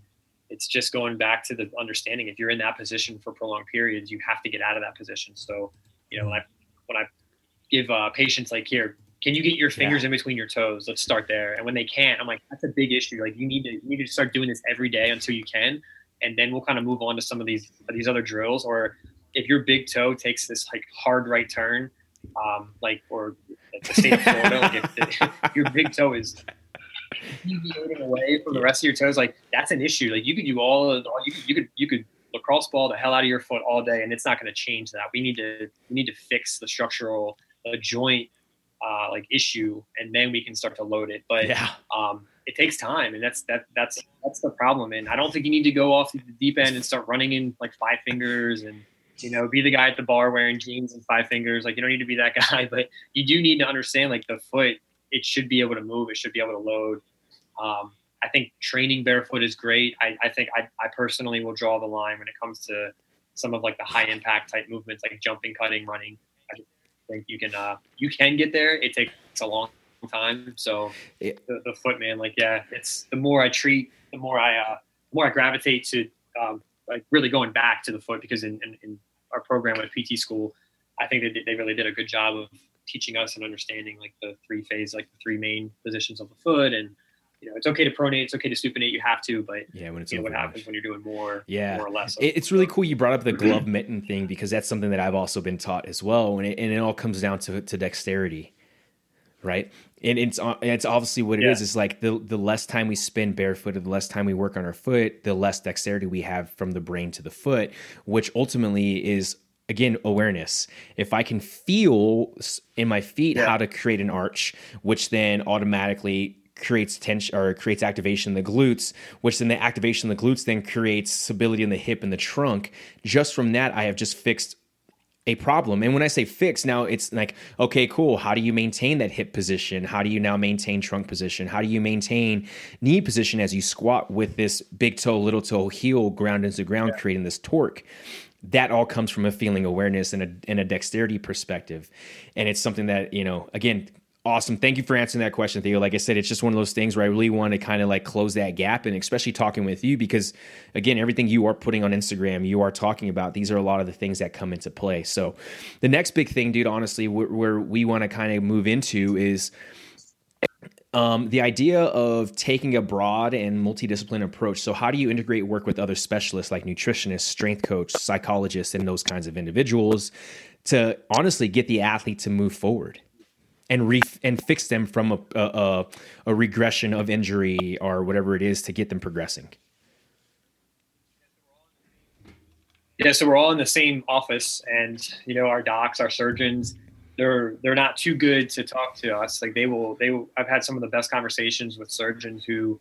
it's just going back to the understanding if you're in that position for prolonged periods you have to get out of that position. So you know when i when i give uh, patients like here can you get your fingers in between your toes? Let's start there. And when they can't i'm like that's a big issue. Like you need to you need to start doing this every day until you can and then we'll kind of move on to some of these these other drills or if your big toe takes this like hard right turn, um, like or like the state of Florida, like if, if *laughs* your big toe is deviating away from the rest of your toes, like that's an issue. Like you could do all, of, all you could you could you could lacrosse ball the hell out of your foot all day, and it's not going to change that. We need to we need to fix the structural the joint uh, like issue, and then we can start to load it. But Yeah. um, it takes time, and that's that that's that's the problem. And I don't think you need to go off the deep end and start running in like five fingers and you know be the guy at the bar wearing jeans and five fingers. Like you don't need to be that *laughs* guy, but you do need to understand like the foot. It should be able to move. It should be able to load. Um, I think training barefoot is great. I, I think I, I personally will draw the line when it comes to some of like the high impact type movements like jumping, cutting, running. I think you can uh, you can get there. It takes a long time. So Yeah. the, the foot man, like yeah, it's the more I treat, the more I uh, the more I gravitate to um, like really going back to the foot because in, in, in our program at PT school, I think they did, they really did a good job of teaching us and understanding like the three phase, like the three main positions of the foot, and you know it's okay to pronate, it's okay to supinate, you have to, but Yeah, when it's you know what happens when you're doing more, Yeah. more or less. of- It's really cool you brought up the *clears throat* glove mitten thing because that's something that I've also been taught as well, and it, and it all comes down to, to dexterity, right? And it's uh, it's obviously what it Yeah. is. It's like the the less time we spend barefooted, the less time we work on our foot, the less dexterity we have from the brain to the foot, which ultimately is again awareness. If I can feel in my feet Yeah. how to create an arch, which then automatically creates tension or creates activation in the glutes, which then the activation in the glutes then creates stability in the hip and the trunk. Just from that, I have just fixed a problem. And when I say fix, now it's like, okay, cool. How do you maintain that hip position? How do you now maintain trunk position? How do you maintain knee position as you squat with this big toe, little toe heel ground into the ground, creating this torque? That all comes from a feeling awareness and a, and a dexterity perspective. And it's something that, you know, again, awesome. Thank you for answering that question, Theo. Like I said, it's just one of those things where I really want to kind of like close that gap and especially talking with you because again, everything you are putting on Instagram, you are talking about, these are a lot of the things that come into play. So the next big thing, dude, honestly, where, where we want to kind of move into is um, the idea of taking a broad and multidisciplinary approach. So, how do you integrate work with other specialists like nutritionists, strength coach, psychologists, and those kinds of individuals to honestly get the athlete to move forward and re- and fix them from a, a, a regression of injury or whatever it is to get them progressing? Yeah, so we're all in the same office, and you know our docs, our surgeons, they're they're not too good to talk to us. Like they will, they will, I've had some of the best conversations with surgeons who,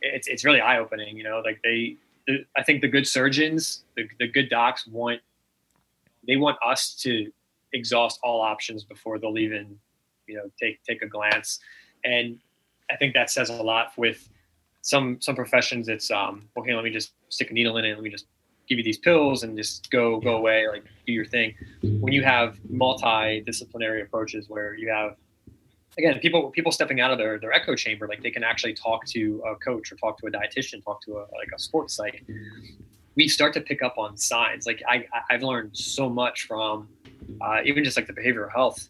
it's it's really eye opening. You know, like they, the, I think the good surgeons, the the good docs want, they want us to exhaust all options before they'll even, you know, take take a glance, and I think that says a lot with some some professions. It's um okay, let me just stick a needle in it, let me just give you these pills and just go go away like do your thing. When you have multidisciplinary approaches where you have again people people stepping out of their, their echo chamber like they can actually talk to a coach or talk to a dietitian talk to a like a sports psych. We start to pick up on signs. Like i i've learned so much from uh, even just like the behavioral health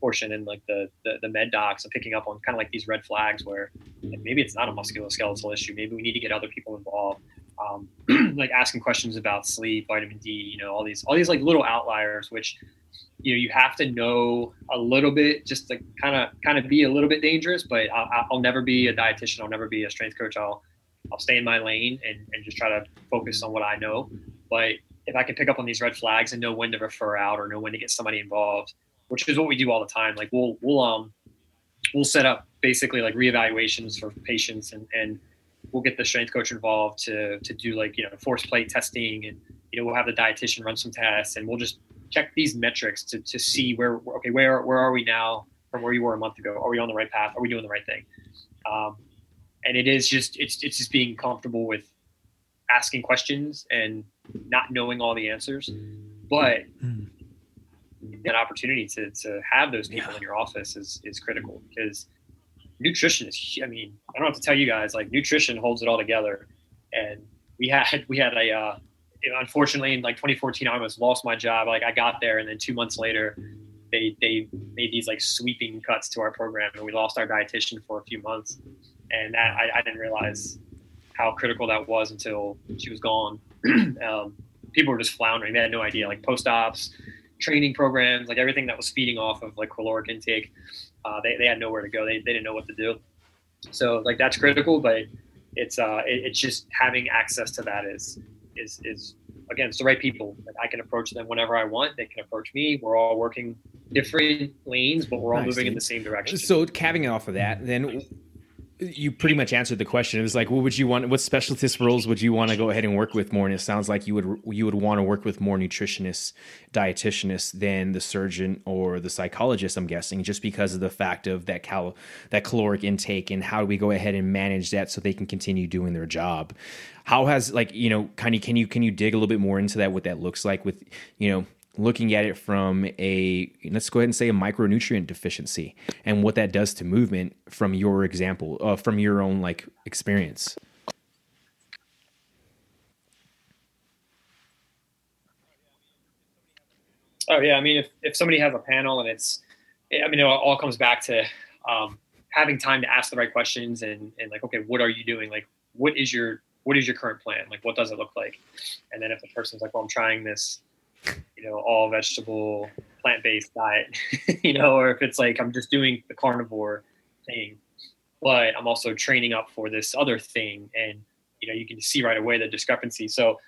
portion and like the, the, the med docs and picking up on kind of like these red flags where like, maybe it's not a musculoskeletal issue maybe we need to get other people involved um, *clears throat* like asking questions about sleep, vitamin D, you know, all these all these like little outliers, which you know you have to know a little bit just to kind of kind of be a little bit dangerous. But I'll, I'll, never be a dietitian. I'll never be a strength coach. I'll I'll stay in my lane and, and just try to focus on what I know. But if I can pick up on these red flags and know when to refer out or know when to get somebody involved, which is what we do all the time. Like we'll we'll um we'll set up basically like reevaluations for patients and and we'll get the strength coach involved to to do like you know force plate testing and you know we'll have the dietitian run some tests and we'll just check these metrics to, to see where okay where where are we now from where you were a month ago are we on the right path are we doing the right thing um, and it is just it's it's just being comfortable with asking questions and not knowing all the answers but mm. An opportunity to, to have those people yeah. in your office is, is critical because nutrition is i mean i don't have to tell you guys like nutrition holds it all together. And we had we had a uh, unfortunately in like 2014 i almost lost my job. Like i got there and then two months later they they made these like sweeping cuts to our program and we lost our dietitian for a few months. And that i, I didn't realize how critical that was until she was gone. *clears throat* Um, people were just floundering. They had no idea like post ops training programs like everything that was feeding off of like caloric intake uh, they, they had nowhere to go. They, they didn't know what to do. So like that's critical, but it's uh, it, it's just having access to that is is is again it's the right people. Like I can approach them whenever I want. They can approach me. We're all working different lanes, but we're all nice, moving dude. in the same direction. So capping it off of that, then you pretty much answered the question. It was like, what would you want? What specialist roles would you want to go ahead and work with more? And it sounds like you would you would want to work with more nutritionists, dietitianists than the surgeon or the psychologist. I'm guessing just because of the fact of that cal that caloric intake and how do we go ahead and manage that so they can continue doing their job. How has like you know kind of can you can you dig a little bit more into that? What that looks like with you know looking at it from a let's go ahead and say a micronutrient deficiency and what that does to movement from your example uh, from your own like experience. Oh yeah i mean if, if somebody has a panel and it's i mean it all comes back to um, having time to ask the right questions and, and like okay what are you doing? Like what is your what is your current plan? Like what does it look like? And then if the person's like well i'm trying this you know, all vegetable, plant based diet, *laughs* you know, or if it's like I'm just doing the carnivore thing, but I'm also training up for this other thing. And, you know, you can see right away the discrepancy. So,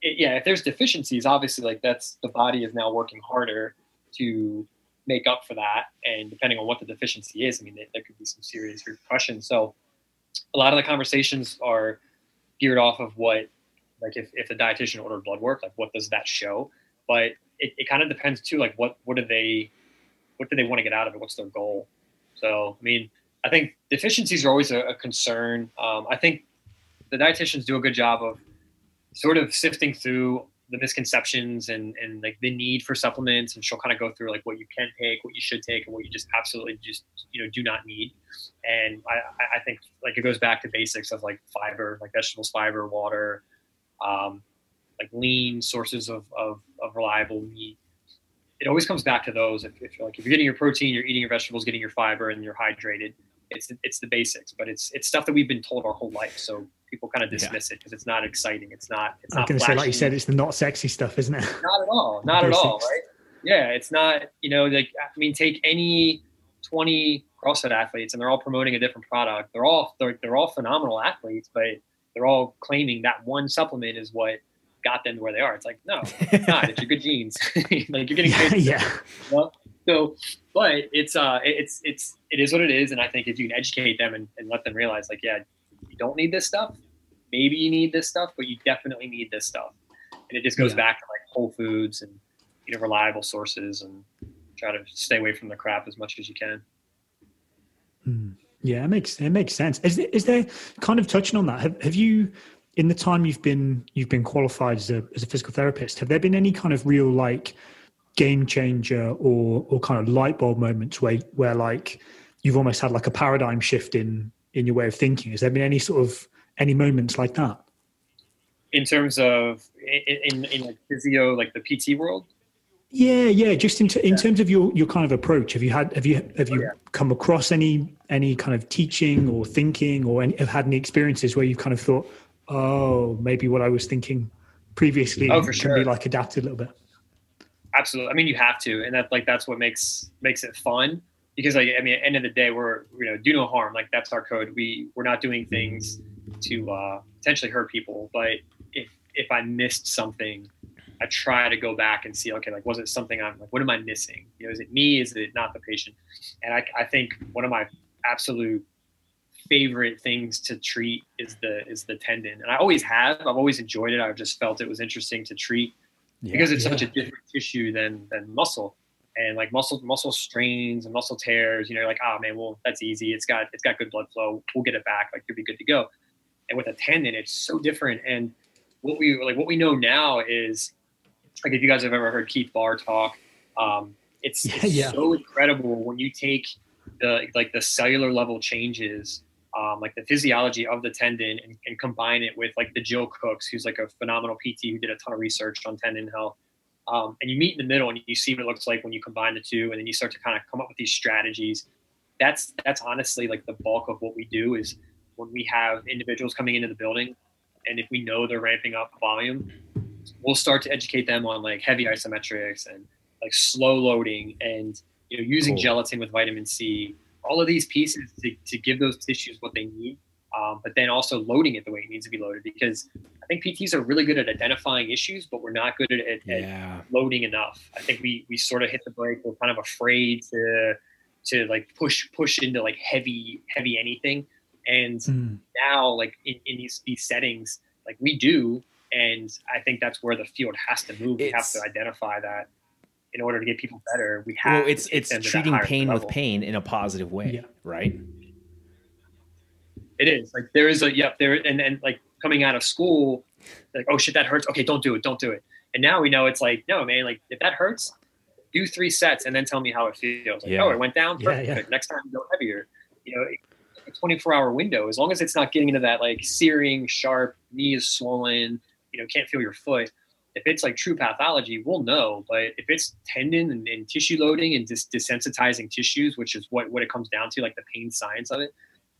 it, yeah, if there's deficiencies, obviously, like that's the body is now working harder to make up for that. And depending on what the deficiency is, I mean, there, could be some serious repercussions. So, a lot of the conversations are geared off of what like if, if the dietitian ordered blood work like what does that show but it, it kind of depends too like what what do they what do they want to get out of it? What's their goal? So i mean i think deficiencies are always a, a concern. Um, i think the dietitians do a good job of sort of sifting through the misconceptions and, and like the need for supplements and she'll kind of go through like what you can take what you should take and what you just absolutely just you know do not need. And i i think like it goes back to basics of like fiber like vegetables fiber water um, like lean sources of, of, of, reliable meat. It always comes back to those. If, if, you're like if you're getting your protein, you're eating your vegetables, getting your fiber, and you're hydrated. it's it's the basics, but it's it's stuff that we've been told our whole life. So people kind of dismiss yeah. it because it's not exciting. It's not. It's I'm going to say, like you said, it's the not sexy stuff, isn't it? Not at all. *laughs* Not at all. Right? Yeah, it's not. You know, like I mean, take any twenty CrossFit athletes, and they're all promoting a different product. They're all they're, they're all phenomenal athletes, but they're all claiming that one supplement is what got them to where they are. It's like no, *laughs* it's not. it's your good genes. *laughs* like you're getting yeah. yeah. Well, so, but it's uh, it's it's it is what it is, and I think if you can educate them and, and let them realize, like, yeah, you don't need this stuff. Maybe you need this stuff, but you definitely need this stuff. And it just goes yeah. back to like Whole Foods and you know reliable sources and try to stay away from the crap as much as you can. Mm. Yeah, it makes it makes sense. Is there, is there kind of touching on that? Have, have you, in the time you've been you've been qualified as a as a physical therapist, have there been any kind of real like game changer or or kind of light bulb moments where where like you've almost had like a paradigm shift in in your way of thinking? Has there been any sort of any moments like that? In terms of in in, in like physio, like the PT world. Yeah, yeah. Just in, t- in yeah. terms of your, your kind of approach, have you had have you have you oh, yeah. come across any any kind of teaching or thinking or any, have had any experiences where you've kind of thought, oh, maybe what I was thinking previously oh, for can be like adapted a little bit. Absolutely. I mean, you have to, and that like that's what makes makes it fun because like I mean, at the end of the day, we're you know do no harm. Like that's our code. We we're not doing things to uh, potentially hurt people, but if if I missed something I try to go back and see, okay, like, was it something I'm like, what am I missing? You know, is it me? Is it not the patient? And I, I think one of my absolute favorite things to treat is the is the tendon, and I always have. I've always enjoyed it. I've just felt it was interesting to treat yeah, because it's yeah. such a different tissue than than muscle, and like muscle muscle strains and muscle tears. You know, like, oh man, well that's easy. It's got it's got good blood flow. We'll get it back. Like you'll be good to go. And with a tendon, it's so different. And what we like what we know now is like if you guys have ever heard Keith Barr talk, um, it's, *laughs* it's yeah. so incredible when you take the like the cellular level changes, um, like the physiology of the tendon, and, and, combine it with like the Jill Cooks, who's like a phenomenal PT who did a ton of research on tendon health. Um, and you meet in the middle and you see what it looks like when you combine the two, and then you start to kind of come up with these strategies. That's that's honestly like the bulk of what we do is when we have individuals coming into the building, and if we know they're ramping up volume, we'll start to educate them on like heavy isometrics and like slow loading and you know using cool. gelatin with vitamin C. All of these pieces to, to give those tissues what they need, um, but then also loading it the way it needs to be loaded because I think PTs are really good at identifying issues, but we're not good at, at, yeah. at loading enough. I think we we sort of hit the brake. We're kind of afraid to to like push push into like heavy heavy anything. And mm. now like in, in these these settings, like we do and I think that's where the field has to move. It's, we have to identify that in order to get people better. We have well, it's it's treating pain level. with pain in a positive way, yeah. right? It is like there is a yep there and and like coming out of school, like oh shit that hurts. Okay, don't do it, don't do it. And now we know it's like no man, like if that hurts, do three sets and then tell me how it feels. Like, yeah. Oh, it went down. Perfect. Yeah, yeah. Next time go heavier. You know, a 24 hour window. As long as it's not getting into that like searing, sharp, knee is swollen, you know can't feel your foot if it's like true pathology we'll know but if it's tendon and, and tissue loading and dis- desensitizing tissues which is what, what it comes down to like the pain science of it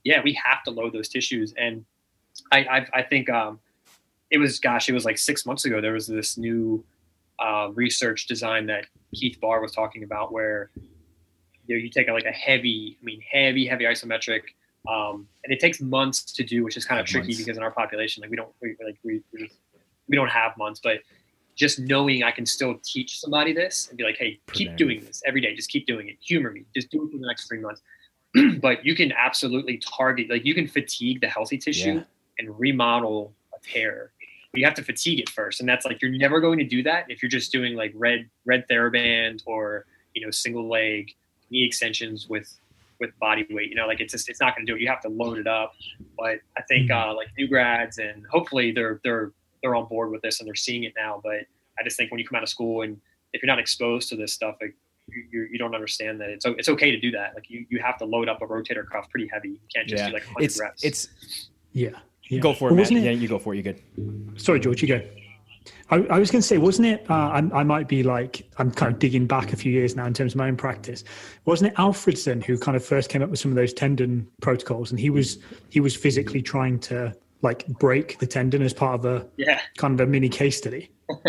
yeah we have to load those tissues and i i, I think um, it was gosh it was like six months ago there was this new uh, research design that keith Barr was talking about where you know you take a, like a heavy i mean heavy heavy isometric um, and it takes months to do, which is kind of tricky months. because in our population, like we don't we, like we, we we don't have months, but just knowing I can still teach somebody this and be like, hey, keep doing this every day. Just keep doing it. Humor me. Just do it for the next three months. *clears throat* but you can absolutely target, like you can fatigue the healthy tissue yeah. and remodel a tear. You have to fatigue it first, and that's like you're never going to do that if you're just doing like red red TheraBand or you know single leg knee extensions with with body weight. You know, like it's just it's not going to do it. You have to load it up. But I think mm-hmm. uh, like new grads and hopefully they're they're they're on board with this and they're seeing it now. But I just think when you come out of school and if you're not exposed to this stuff, like, you, you don't understand that it's it's okay to do that. Like you, you have to load up a rotator cuff pretty heavy. You can't just yeah. do like 100 it's, reps. It's yeah. yeah. Go for it, Matt. Yeah, you go for it. You good? Sorry, George. You go. I, I was going to say, wasn't it? Uh, I, I, might be like, I'm kind of digging back a few years now in terms of my own practice. Wasn't it Alfredson who kind of first came up with some of those tendon protocols, and he was he was physically trying to like break the tendon as part of a yeah. kind of a mini case study. *laughs*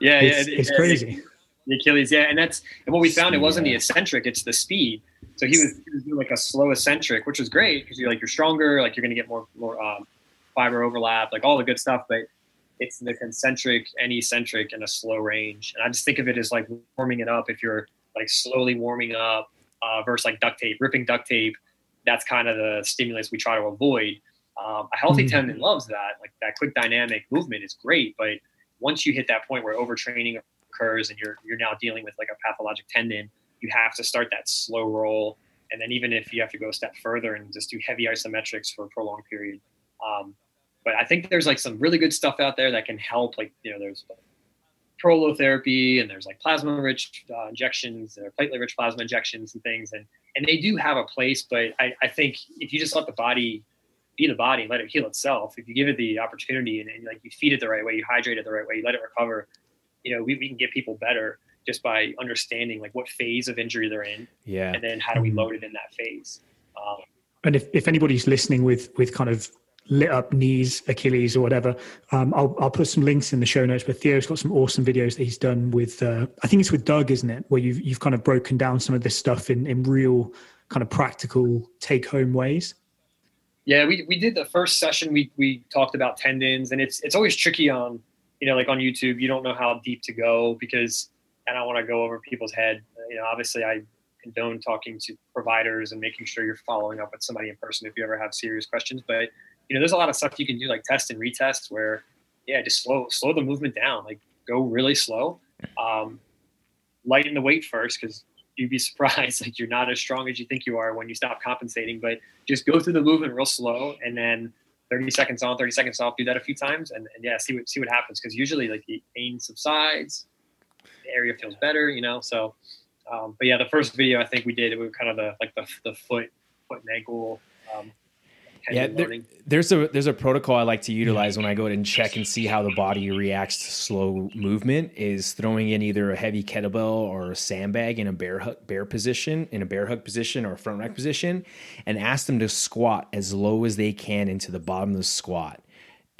yeah, it's, yeah, it's crazy. The Achilles, yeah, and that's and what we found. It wasn't the eccentric; it's the speed. So he was, he was doing like a slow eccentric, which was great because you're like you're stronger, like you're going to get more more um, fiber overlap, like all the good stuff. But it's the concentric and eccentric in a slow range. And I just think of it as like warming it up. If you're like slowly warming up uh, versus like duct tape, ripping duct tape, that's kind of the stimulus we try to avoid. Um, a healthy mm-hmm. tendon loves that. Like that quick dynamic movement is great, but once you hit that point where overtraining occurs and you're you're now dealing with like a pathologic tendon, you have to start that slow roll. And then even if you have to go a step further and just do heavy isometrics for a prolonged period, um, but I think there's like some really good stuff out there that can help. Like you know, there's prolotherapy and there's like plasma-rich uh, injections or platelet-rich plasma injections and things, and and they do have a place. But I, I think if you just let the body be the body and let it heal itself, if you give it the opportunity and, and like you feed it the right way, you hydrate it the right way, you let it recover, you know, we, we can get people better just by understanding like what phase of injury they're in. Yeah. And then how do we load it in that phase? Um, and if, if anybody's listening with with kind of lit up knees, Achilles, or whatever. Um, I'll, I'll put some links in the show notes. But Theo's got some awesome videos that he's done with. Uh, I think it's with Doug, isn't it? Where you've you've kind of broken down some of this stuff in in real kind of practical take home ways. Yeah, we, we did the first session. We we talked about tendons, and it's it's always tricky on you know like on YouTube. You don't know how deep to go because and I want to go over people's head. You know, obviously I condone talking to providers and making sure you're following up with somebody in person if you ever have serious questions. But you know, there's a lot of stuff you can do like test and retest where, yeah, just slow slow the movement down, like go really slow, um, lighten the weight first because you'd be *laughs* surprised like you're not as strong as you think you are when you stop compensating. But just go through the movement real slow and then 30 seconds on, 30 seconds off. Do that a few times and, and yeah, see what see what happens because usually like the pain subsides, the area feels better, you know. So, um, but yeah, the first video I think we did it was kind of the like the the foot foot and ankle. Um, yeah, there, there's a there's a protocol I like to utilize when I go and check and see how the body reacts to slow movement. Is throwing in either a heavy kettlebell or a sandbag in a bear hug, bear position, in a bear hug position or front rack position, and ask them to squat as low as they can into the bottom of the squat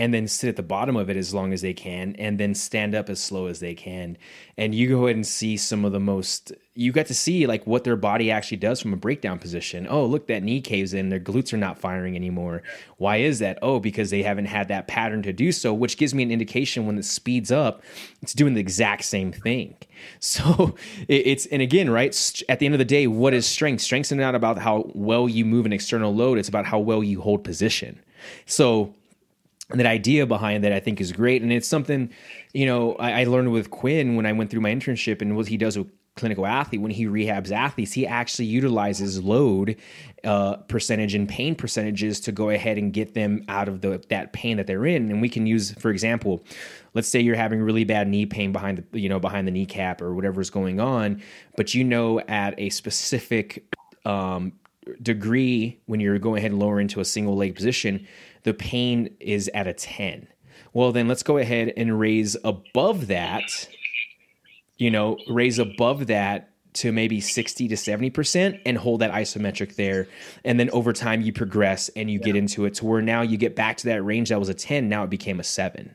and then sit at the bottom of it as long as they can and then stand up as slow as they can. And you go ahead and see some of the most you got to see like what their body actually does from a breakdown position. Oh look that knee caves in. Their glutes are not firing anymore. Why is that? Oh because they haven't had that pattern to do so which gives me an indication when it speeds up it's doing the exact same thing. *laughs* So it's and again right at the end of the day what is strength? Strength's is not about how well you move an external load. It's about how well you hold position. So and that idea behind that I think is great. And it's something, you know, I, I, learned with Quinn when I went through my internship and what he does with clinical athlete when he rehabs athletes he actually utilizes load uh, percentage and pain percentages to go ahead and get them out of the that pain that they're in and we can use for example let's say you're having really bad knee pain behind the you know behind the kneecap or whatever's going on but you know at a specific um, degree when you're going ahead and lower into a single leg position the pain is at a 10. Well, then let's go ahead and raise above that, you know, raise above that to maybe 60 to 70% and hold that isometric there. And then over time you progress and you yeah. get into it to where now you get back to that range that was a 10, now it became a 7.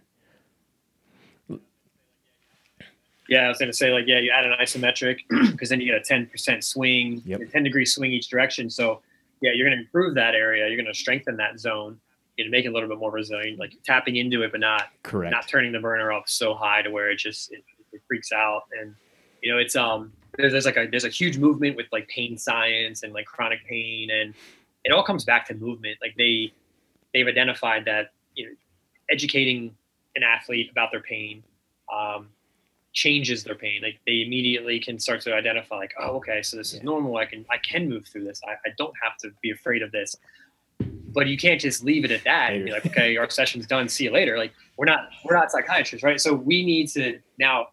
Yeah, I was going to say like yeah, you add an isometric *clears throat* because then you get a 10% swing, yep. a 10 degree swing each direction. So, yeah, you're going to improve that area, you're going to strengthen that zone you know, make it a little bit more resilient, like tapping into it, but not correct, not turning the burner up so high to where it just it, it freaks out. And you know, it's um, there's, there's like a there's a huge movement with like pain science and like chronic pain, and it all comes back to movement. Like they they've identified that you know, educating an athlete about their pain um, changes their pain. Like they immediately can start to identify, like, oh, okay, so this is normal. I can I can move through this. I, I don't have to be afraid of this but you can't just leave it at that and be like, okay, our session's done. See you later. Like we're not we're not psychiatrists, right? So we need to now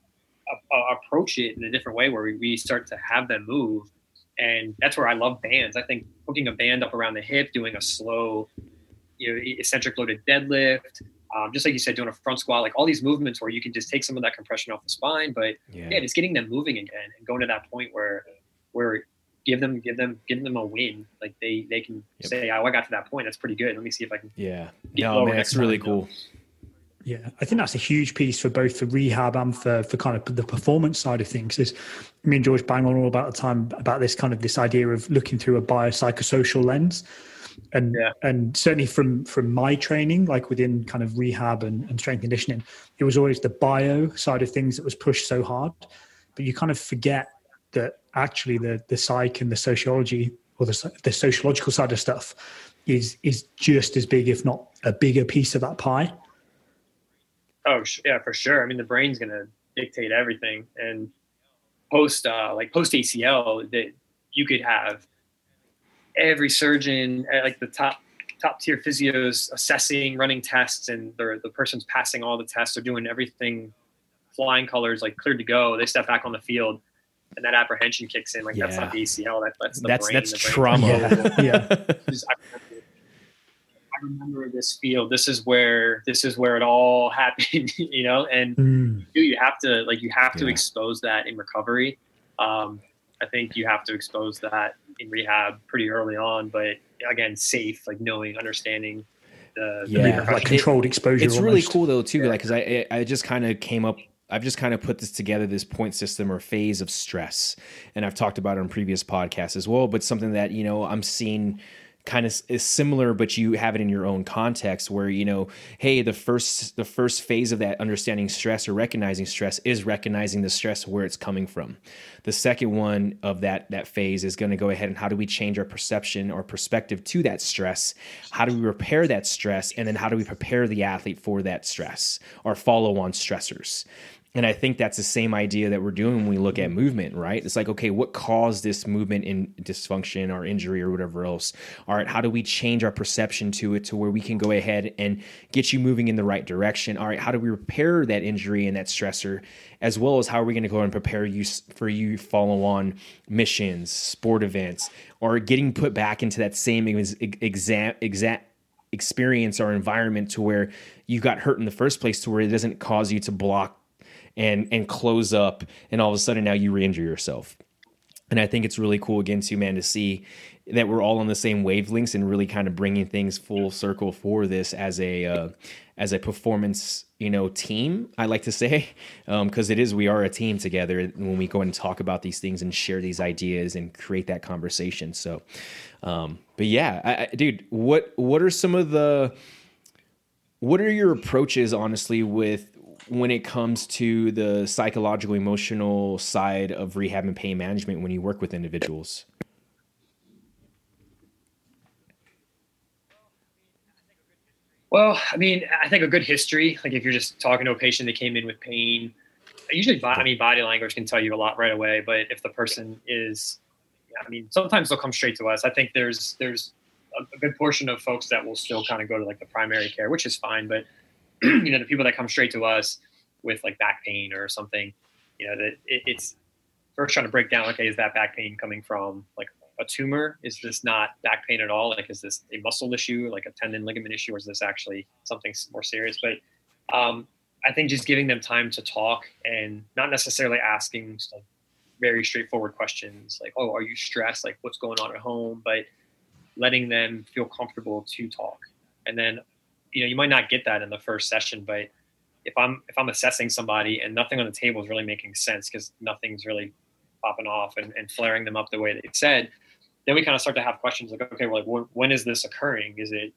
uh, approach it in a different way where we, we start to have them move, and that's where I love bands. I think hooking a band up around the hip, doing a slow, you know, eccentric loaded deadlift, um, just like you said, doing a front squat, like all these movements where you can just take some of that compression off the spine, but yeah, yeah just getting them moving again and going to that point where where give them give them give them a win. Like they they can yep. say, "Oh, I got to that point. That's pretty good. Let me see if I can." Yeah, no, man, that's really cool. Yeah, I think that's a huge piece for both for rehab and for for kind of the performance side of things. Is me and George bang on all about the time about this kind of this idea of looking through a biopsychosocial lens, and yeah. and certainly from from my training, like within kind of rehab and, and strength conditioning, it was always the bio side of things that was pushed so hard, but you kind of forget that actually the the psych and the sociology or the the sociological side of stuff is is just as big, if not a bigger piece of that pie. Oh yeah, for sure. I mean, the brain's to dictate everything. And post uh, like post ACL, that you could have every surgeon at like the top top tier physios assessing, running tests, and the the person's passing all the tests. They're doing everything, flying colors, like cleared to go. They step back on the field, and that apprehension kicks in. Like yeah. that's not the ACL. That, that's the that's brain. that's trauma. yeah. *laughs* yeah remember this field. This is where this is where it all *laughs* happened, you know. And mm. you, you have to like you have to yeah. expose that in recovery. Um, I think you have to expose that in rehab pretty early on, but again, safe, like knowing, understanding the, yeah, the like controlled exposure. It's almost. really cool though too, yeah. like because I I just kind of came up I've just kind of put this together, this point system or phase of stress. And I've talked about it on previous podcasts as well, but something that, you know, I'm seeing kind of is similar but you have it in your own context where you know hey the first the first phase of that understanding stress or recognizing stress is recognizing the stress where it's coming from. The second one of that that phase is going to go ahead and how do we change our perception or perspective to that stress? How do we repair that stress? And then how do we prepare the athlete for that stress or follow on stressors and I think that's the same idea that we're doing when we look at mm-hmm. movement, right? It's like, okay, what caused this movement in dysfunction or injury or whatever else? All right, how do we change our perception to it to where we can go ahead and get you moving in the right direction? All right, how do we repair that injury and that stressor, as well as how are we going to go and prepare you for you follow on missions, sport events, or getting put back into that same exam exact experience or environment to where you got hurt in the first place to where it doesn't cause you to block and and close up and all of a sudden now you re-injure yourself. And i think it's really cool again too man to see that we're all on the same wavelengths and really kind of bringing things full circle for this as a uh, as a performance you know team i like to say. Because um, it is we are a team together when we go and talk about these things and share these ideas and create that conversation. So um, but yeah I, I, dude what what are some of the what are your approaches honestly with when it comes to the psychological emotional side of rehab and pain management when you work with individuals? Well i mean i think a good history like if you're just talking to a patient that came in with pain usually i mean body language can tell you a lot right away but if the person is i mean sometimes they'll come straight to us. I think there's there's a good portion of folks that will still kind of go to like the primary care which is fine but *clears throat* you know, the people that come straight to us with like back pain or something, you know, that it, it's first trying to break down, okay, is that back pain coming from like a tumor? Is this not back pain at all? Like, is this a muscle issue, like a tendon ligament issue, or is this actually something more serious? But um, I think just giving them time to talk and not necessarily asking very straightforward questions like, oh, are you stressed? Like, what's going on at home? But letting them feel comfortable to talk. And then you know you might not get that in the first session but if i'm if i'm assessing somebody and nothing on the table is really making sense because nothing's really popping off and, and flaring them up the way they said then we kind of start to have questions like okay well like when is this occurring? Is it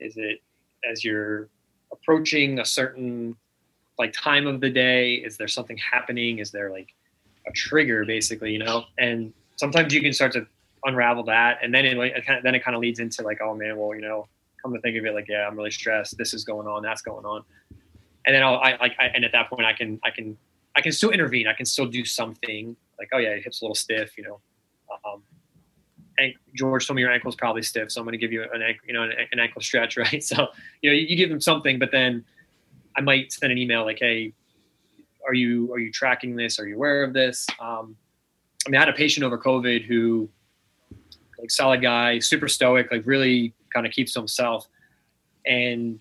is it as you're approaching a certain like time of the day? Is there something happening? Is there like a trigger basically you know? And sometimes you can start to unravel that and then it, of, then it kind of leads into like oh man well you know come to think of it, like, yeah, I'm really stressed. This is going on. That's going on. And then I'll, I like, I, and at that point, I can, I can, I can still intervene. I can still do something. Like, oh yeah, your hip's a little stiff. You know, um, and George told me your ankle's probably stiff, so I'm going to give you an ankle, you know, an, an, ankle stretch, *laughs* right? So, you know, you, you give them something, but then I might send an email like, hey, are you are you tracking this? Are you aware of this? Um, I mean, I had a patient over COVID who, like, solid guy, super stoic, like really kind of keeps to himself. And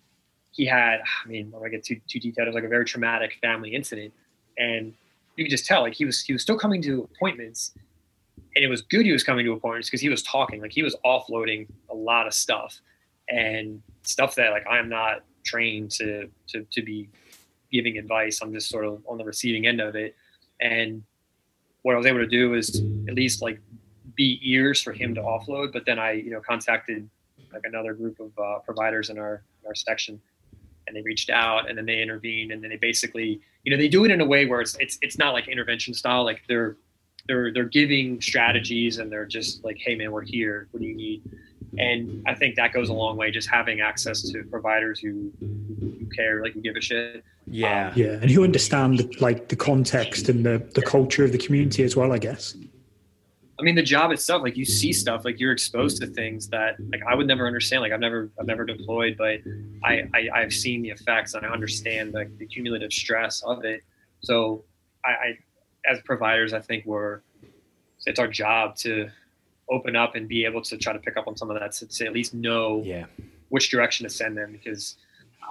he had, I mean, gonna get too too detailed. It was like a very traumatic family incident, and you could just tell like he was he was still coming to appointments, and it was good he was coming to appointments because he was talking, like he was offloading a lot of stuff, and stuff that like I'm not trained to to to be giving advice. I'm just sort of on the receiving end of it, and what I was able to do is at least like be ears for him to offload. But then I, you know, contacted like another group of uh, providers in our in our section, and they reached out, and then they intervened, and then they basically, you know, they do it in a way where it's it's it's not like intervention style, like they're they're they're giving strategies, and they're just like, hey man, we're here. What do you need? And I think that goes a long way, just having access to providers who who care, like who give a shit. Yeah, yeah, and who understand like the context and the the culture of the community as well. I guess. I mean, the job itself, like you see stuff, like you're exposed to things that like I would never understand. Like I've never, I've never deployed, but I, I I've seen the effects and I understand like the cumulative stress of it. So I, I as providers, I think we're it's our job to open up and be able to try to pick up on some of that to, to at least know yeah. which direction to send them because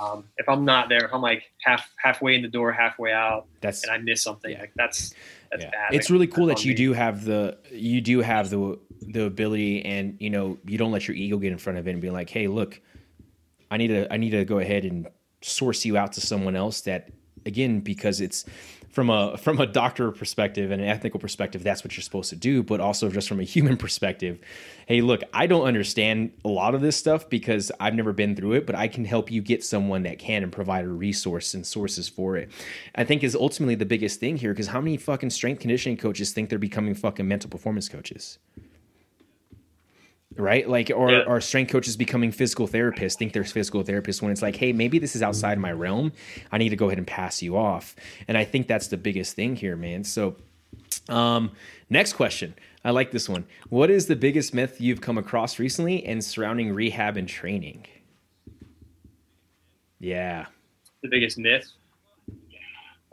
um, if I'm not there, if I'm like half halfway in the door, halfway out, that's and I miss something, yeah. like that's that's yeah. bad. It's really cool that you me. do have the you do have the the ability, and you know you don't let your ego get in front of it and be like, hey, look, I need to I need to go ahead and source you out to someone else that again because it's from a *laughs* from a doctor perspective and an ethical perspective that's what you're supposed to do but also just from a human *laughs* perspective hey look i don't understand a lot of this stuff because i've never been through it but i can help you get someone that can and provide a resource and sources for it. I think is ultimately the biggest thing here because how many fucking strength conditioning coaches think they're becoming fucking mental performance coaches right? Like, or Yeah. are strength coaches becoming physical therapists? Think they're physical therapists when it's like, hey, maybe this is outside my realm. I need to go ahead and pass you off. And I think that's the biggest thing here, man. So, um, next question. I like this one. What is the biggest myth you've come across recently and surrounding rehab and training? Yeah. the biggest myth?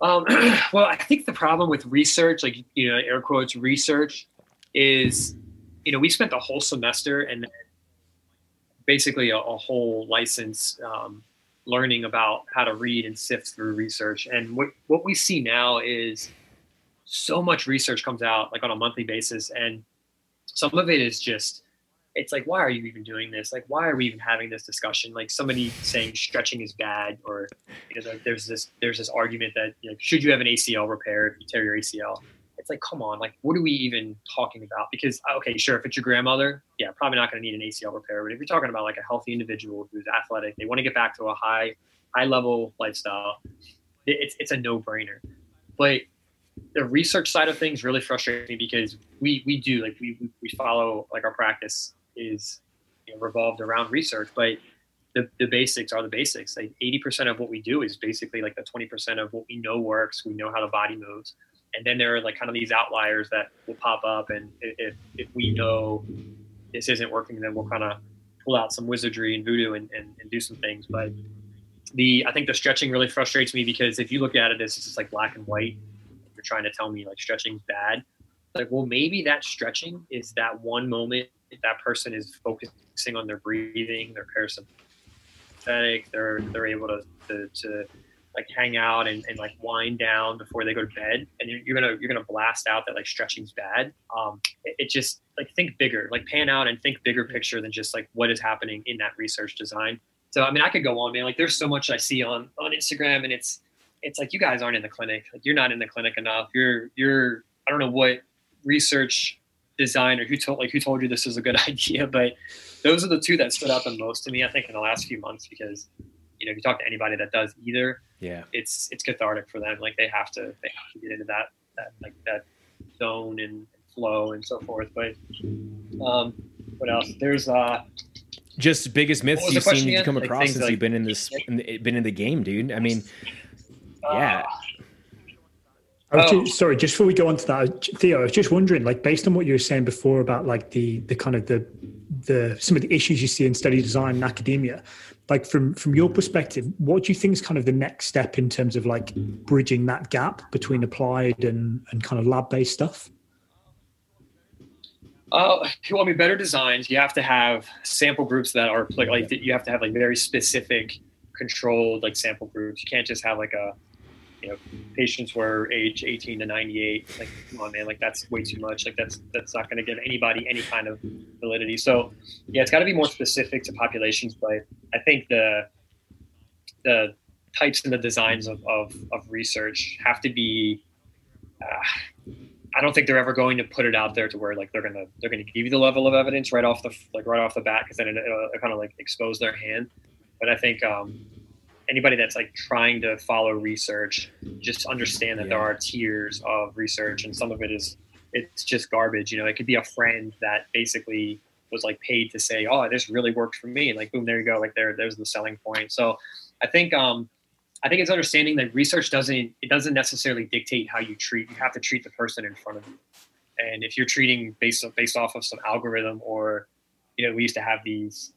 Um, *clears throat* well, I think the problem with research, like you know, air quotes research, is you know we spent the whole semester and basically a, a whole license um, learning about how to read and sift through research. And what what we see now is so much research comes out like on a monthly basis, and some of it is just it's like why are you even doing this? Like why are we even having this discussion? Like somebody saying stretching is bad or you know there's this there's this argument that you know, should you have an acl repair if you tear your acl it's like come on like what are we even talking about because uh, okay sure if it's your grandmother yeah probably not going to need an acl repair but if you're talking about like a healthy individual who's athletic they want to get back to a high high level lifestyle it's, it's a no-brainer but the research side of things really frustrates me because we we do like we we follow like our practice is you know, revolved around research, but the, the basics are the basics. Like 80% of what we do is basically like the 20% of what we know works. We know how the body moves. And then there are like kind of these outliers that will pop up. And if, if we know this isn't working, then we'll kind of pull out some wizardry and voodoo and, and, and do some things. But the, I think the stretching really frustrates me because if you look at it as just like black and white, you're trying to tell me like stretching's bad. Like, well, maybe that stretching is that one moment that person is focusing on their breathing, their parasympathetic, they're they're able to to, to like hang out and, and like wind down before they go to bed, and you're, you're gonna you're gonna blast out that like stretching's bad. Um, it, it just like think bigger, like pan out and think bigger picture than just like what is happening in that research design. So I mean, I could go on, man. Like there's so much I see on on Instagram, and it's it's like you guys aren't in the clinic. Like you're not in the clinic enough. You're you're I don't know what research design or who told like who told you this is a good *laughs* idea but those are the two that stood out the most to me i think in the last few months because you know if you talk to anybody that does either Yeah. it's it's cathartic for them like they have to they have to get into that that like that zone and flow and so forth but um what else there's uh Just biggest myths What was the you've seen you again? come Like across things since like- you've been in this, in the, been in the game, dude. I mean, uh, yeah. I Oh. ju- sorry, just before we go on to that, Theo, I was just wondering, like, based on what you were saying before about like the the kind of the the some of the issues you see in study design and academia, like from from your perspective, what do you think is kind of the next step in terms of like bridging that gap between applied and and kind of lab based stuff? Uh, you want me better designs? You have to have sample groups that are like, like you have to have like very specific controlled like sample groups. You can't just have like a you know patients were age 18 to 98 like come on man like that's way too much like that's that's not going to give anybody any kind of validity. So yeah it's got to be more specific to populations but i think the the types and the designs of, of, of research have to be uh, i don't think they're ever going to put it out there to where like they're gonna they're gonna give you the level of evidence right off the like right off the bat because then it, it'll kind of like expose their hand. But i think um anybody that's like trying to follow research just understand that yeah. there are tiers of research and some of it is it's just garbage you know? It could be a friend that basically was like paid to say oh this really worked for me and like boom there you go like there there's the selling point. So i think um i think it's understanding that research doesn't it doesn't necessarily dictate how you treat you have to treat the person in front of you. And if you're treating based based off of some algorithm or you know we used to have these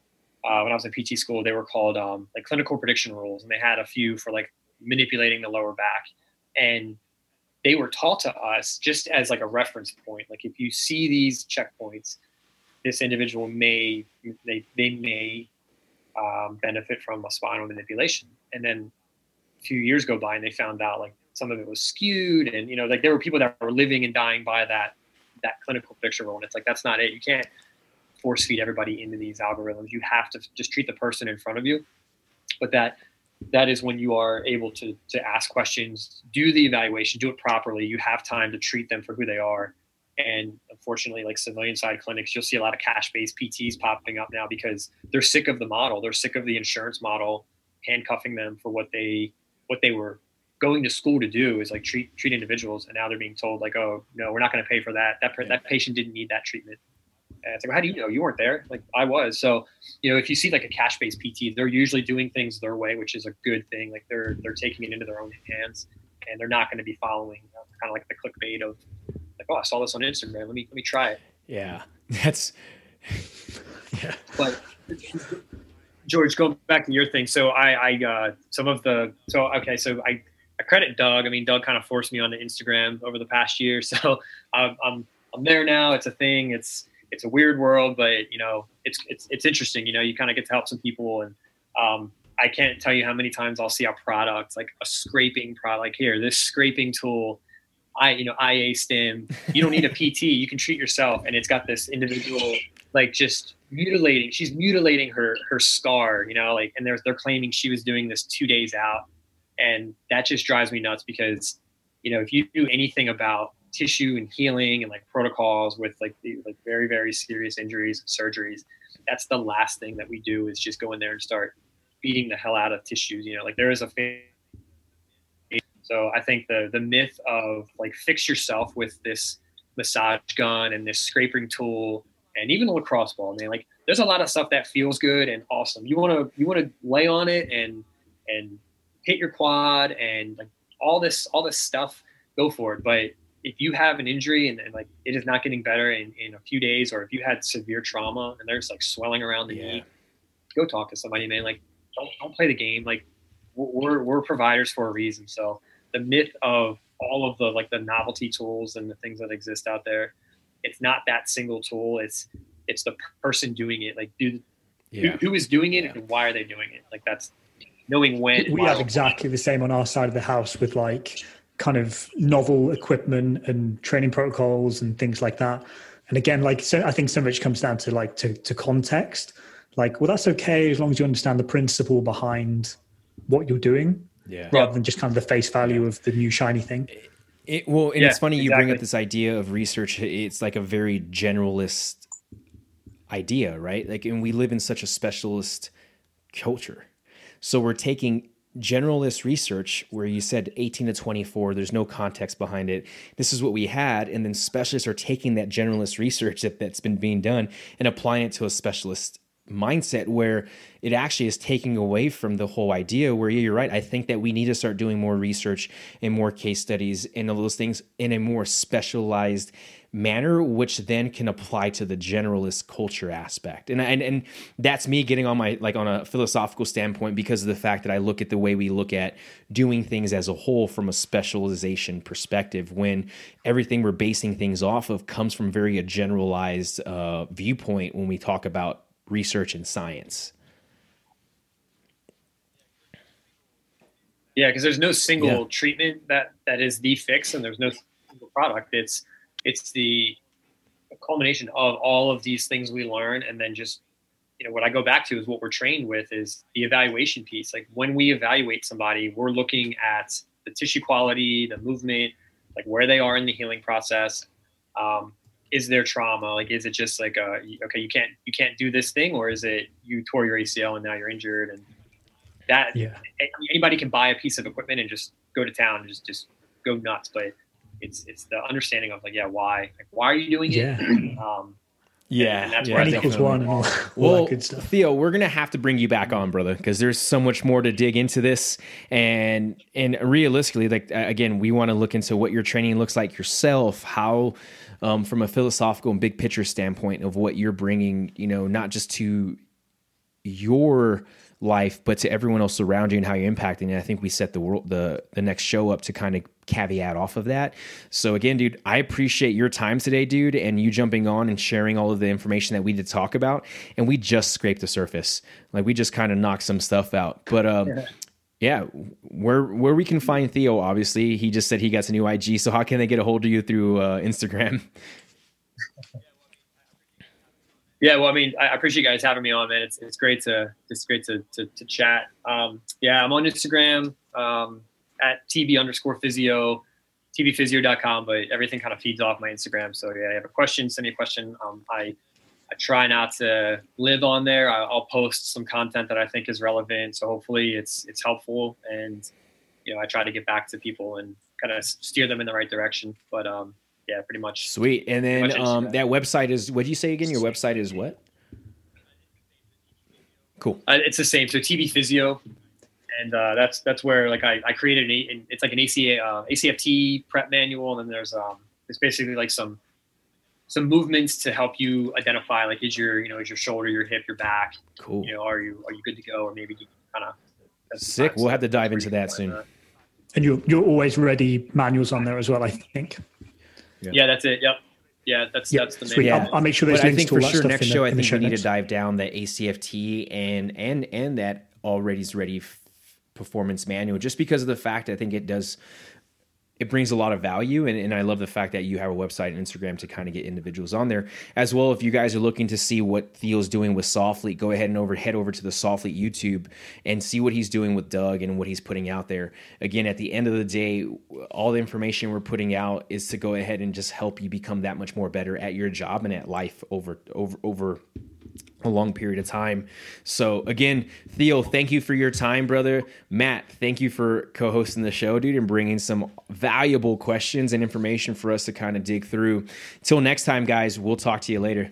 uh, when I was in PT school, they were called um, like clinical prediction rules, and they had a few for like manipulating the lower back, and they were taught to us just as like a reference point. Like if you see these checkpoints, this individual may they they may um, benefit from a spinal manipulation, and then a few years go by, and they found out like some of it was skewed, and you know like there were people that were living and dying by that that clinical prediction rule, and it's like that's not it. You can't force feed everybody into these algorithms. You have to just treat the person in front of you. But that that is when you are able to to ask questions, do the evaluation, do it properly. You have time to treat them for who they are. And unfortunately, like civilian side clinics, you'll see a lot of cash based PTs popping up now because they're sick of the model. They're sick of the insurance model handcuffing them for what they what they were going to school to do is like treat treat individuals, and now they're being told like, oh no, we're not going to pay for that. That that patient didn't need that treatment. And it's like, well, how do you know? You weren't there. Like I was. So, you know, if you see like a cash based PT, they're usually doing things their way, which is a good thing. Like they're they're taking it into their own hands, and they're not going to be following you know, kind of like the clickbait of like, oh, I saw this on Instagram. Let me let me try it. Yeah, *laughs* that's *laughs* yeah. But George, going back to your thing. So I, I uh, some of the so okay, so I. I credit Doug. I mean, Doug kind of forced me onto Instagram over the past year, *laughs* so I'm, I'm I'm there now. It's a thing. It's it's a weird world, but you know, it's it's it's interesting. You know, you kind of get to help some people, and um, I can't tell you how many times I'll see a product like a scraping product. Like here, this scraping tool, I you know IA stim. You don't need a PT. *laughs* You can treat yourself, and it's got this individual like just mutilating. She's mutilating her her scar. You know, like and they're they're claiming she was doing this two days out, and that just drives me nuts because you know if you do anything about tissue and healing and like protocols with like the, like very very serious injuries and surgeries that's the last thing that we do is just go in there and start beating the hell out of tissues you know like there is a so i think the the myth of like fix yourself with this massage gun and this scraping tool and even a lacrosse ball man like there's a lot of stuff that feels good and awesome. You want to you want to lay on it and and hit your quad and like all this all this stuff go for it. But if you have an injury and, and, like it is not getting better in, in a few days, or if you had severe trauma and there's like swelling around the yeah. knee, go talk to somebody, man. Like, don't don't play the game. Like, we're we're providers for a reason. So the myth of all of the like the novelty tools and the things that exist out there, it's not that single tool. It's it's the person doing it. Like, do yeah. who, who is doing it yeah. and why are they doing it? Like, that's knowing when. We have exactly the same on our side of the house with like kind of novel equipment and training protocols and things like that. And again, like so I think so much comes down to like to, to context. Like, well, that's okay as long as you understand the principle behind what you're doing, yeah. rather than just kind of the face value of the new shiny thing. It, well, and yeah, it's funny you bring up this idea of research. It's like a very generalist idea, right? Like, and we live in such a specialist culture. So we're taking generalist research where you said 18 to 24 there's no context behind it. This is what we had and then specialists are taking that generalist research that, that's been being done and applying it to a specialist mindset where it actually is taking away from the whole idea where yeah, you're right i think that we need to start doing more research and more case studies and all those things in a more specialized manner, which then can apply to the generalist culture aspect. And, and and that's me getting on my like on a philosophical standpoint because of the fact that I look at the way we look at doing things as a whole from a specialization perspective. When everything we're basing things off of comes from very a generalized uh, viewpoint when we talk about research and science. Yeah, because there's no single yeah. treatment that that is the fix, and there's no single product. It's it's the culmination of all of these things we learn, and then just you know what I go back to is what we're trained with is the evaluation piece. Like when we evaluate somebody, we're looking at the tissue quality, the movement, like where they are in the healing process. Um, is there trauma? Like, is it just like, a, okay, you can't you can't do this thing, or is it you tore your ACL and now you're injured and that yeah. anybody can buy a piece of equipment and just go to town and just just go nuts. But it's it's the understanding of like, yeah, why? Like, why are you doing it? Yeah. *clears throat* Um, yeah, and that's yeah, where equals one and all, *laughs* well, all good stuff. Theo, we're gonna have to bring you back on, brother, because there's so much more to dig into this, and and realistically, like again, we want to look into what your training looks like yourself, how, um, from a philosophical and big picture standpoint of what you're bringing, you know, not just to your life, but to everyone else around you and how you're impacting. And I think we set the world the the next show up to kind of caveat off of that. So again, dude, I appreciate your time today, dude, and you jumping on and sharing all of the information that we did talk about. And we just scraped the surface. Like we just kind of knocked some stuff out. But um yeah. yeah, where where we can find Theo, obviously, he just said he got a new IG. So how can they get a hold of you through uh, Instagram? *laughs* Yeah, well, I mean, I appreciate you guys having me on, man. It's, it's great to it's great to to, to chat. Um, yeah, I'm on Instagram um, at tb underscore physio, tbphysio.com, but everything kind of feeds off my Instagram. So yeah, you have a question, send me a question. Um, I I try not to live on there. I, will post some content that I think is relevant. So hopefully it's it's helpful, and you know, I try to get back to people and kind of steer them in the right direction. But um, yeah, pretty much. Sweet. And then um, that website is what do you say again? Your website is what? Cool. Uh, it's the same. So TB Physio, and uh, that's that's where like I, I created an it's like an ACA uh, ACFT prep manual, and then there's um it's basically like some some movements to help you identify like is your you know is your shoulder, your hip, your back. Cool. You know, are you are you good to go, or maybe you kind of sick. We'll have to dive into that soon. And you're you're always ready manuals on there as well. I think. Yeah. yeah, that's it. Yep. Yeah, that's yeah, that's the main. Yeah. I'll, I'll, make sure there's but links I think for sure next show the, I think we need notes. to dive down the ACFT and and and that already's ready performance manual just because of the fact I think it does it brings a lot of value and, and i love the fact that you have a website and instagram to kind of get individuals on there. As well if you guys are looking to see what theo's doing with Soflete go ahead and over head over to the Soflete youtube and see what he's doing with doug and what he's putting out there. Again at the end of the day all the information we're putting out is to go ahead and just help you become that much more better at your job and at life over over over a long period of time. So again, Theo, thank you for your time, brother. Matt, thank you for co-hosting the show, dude, and bringing some valuable questions and information for us to kind of dig through. Till next time, guys, we'll talk to you later.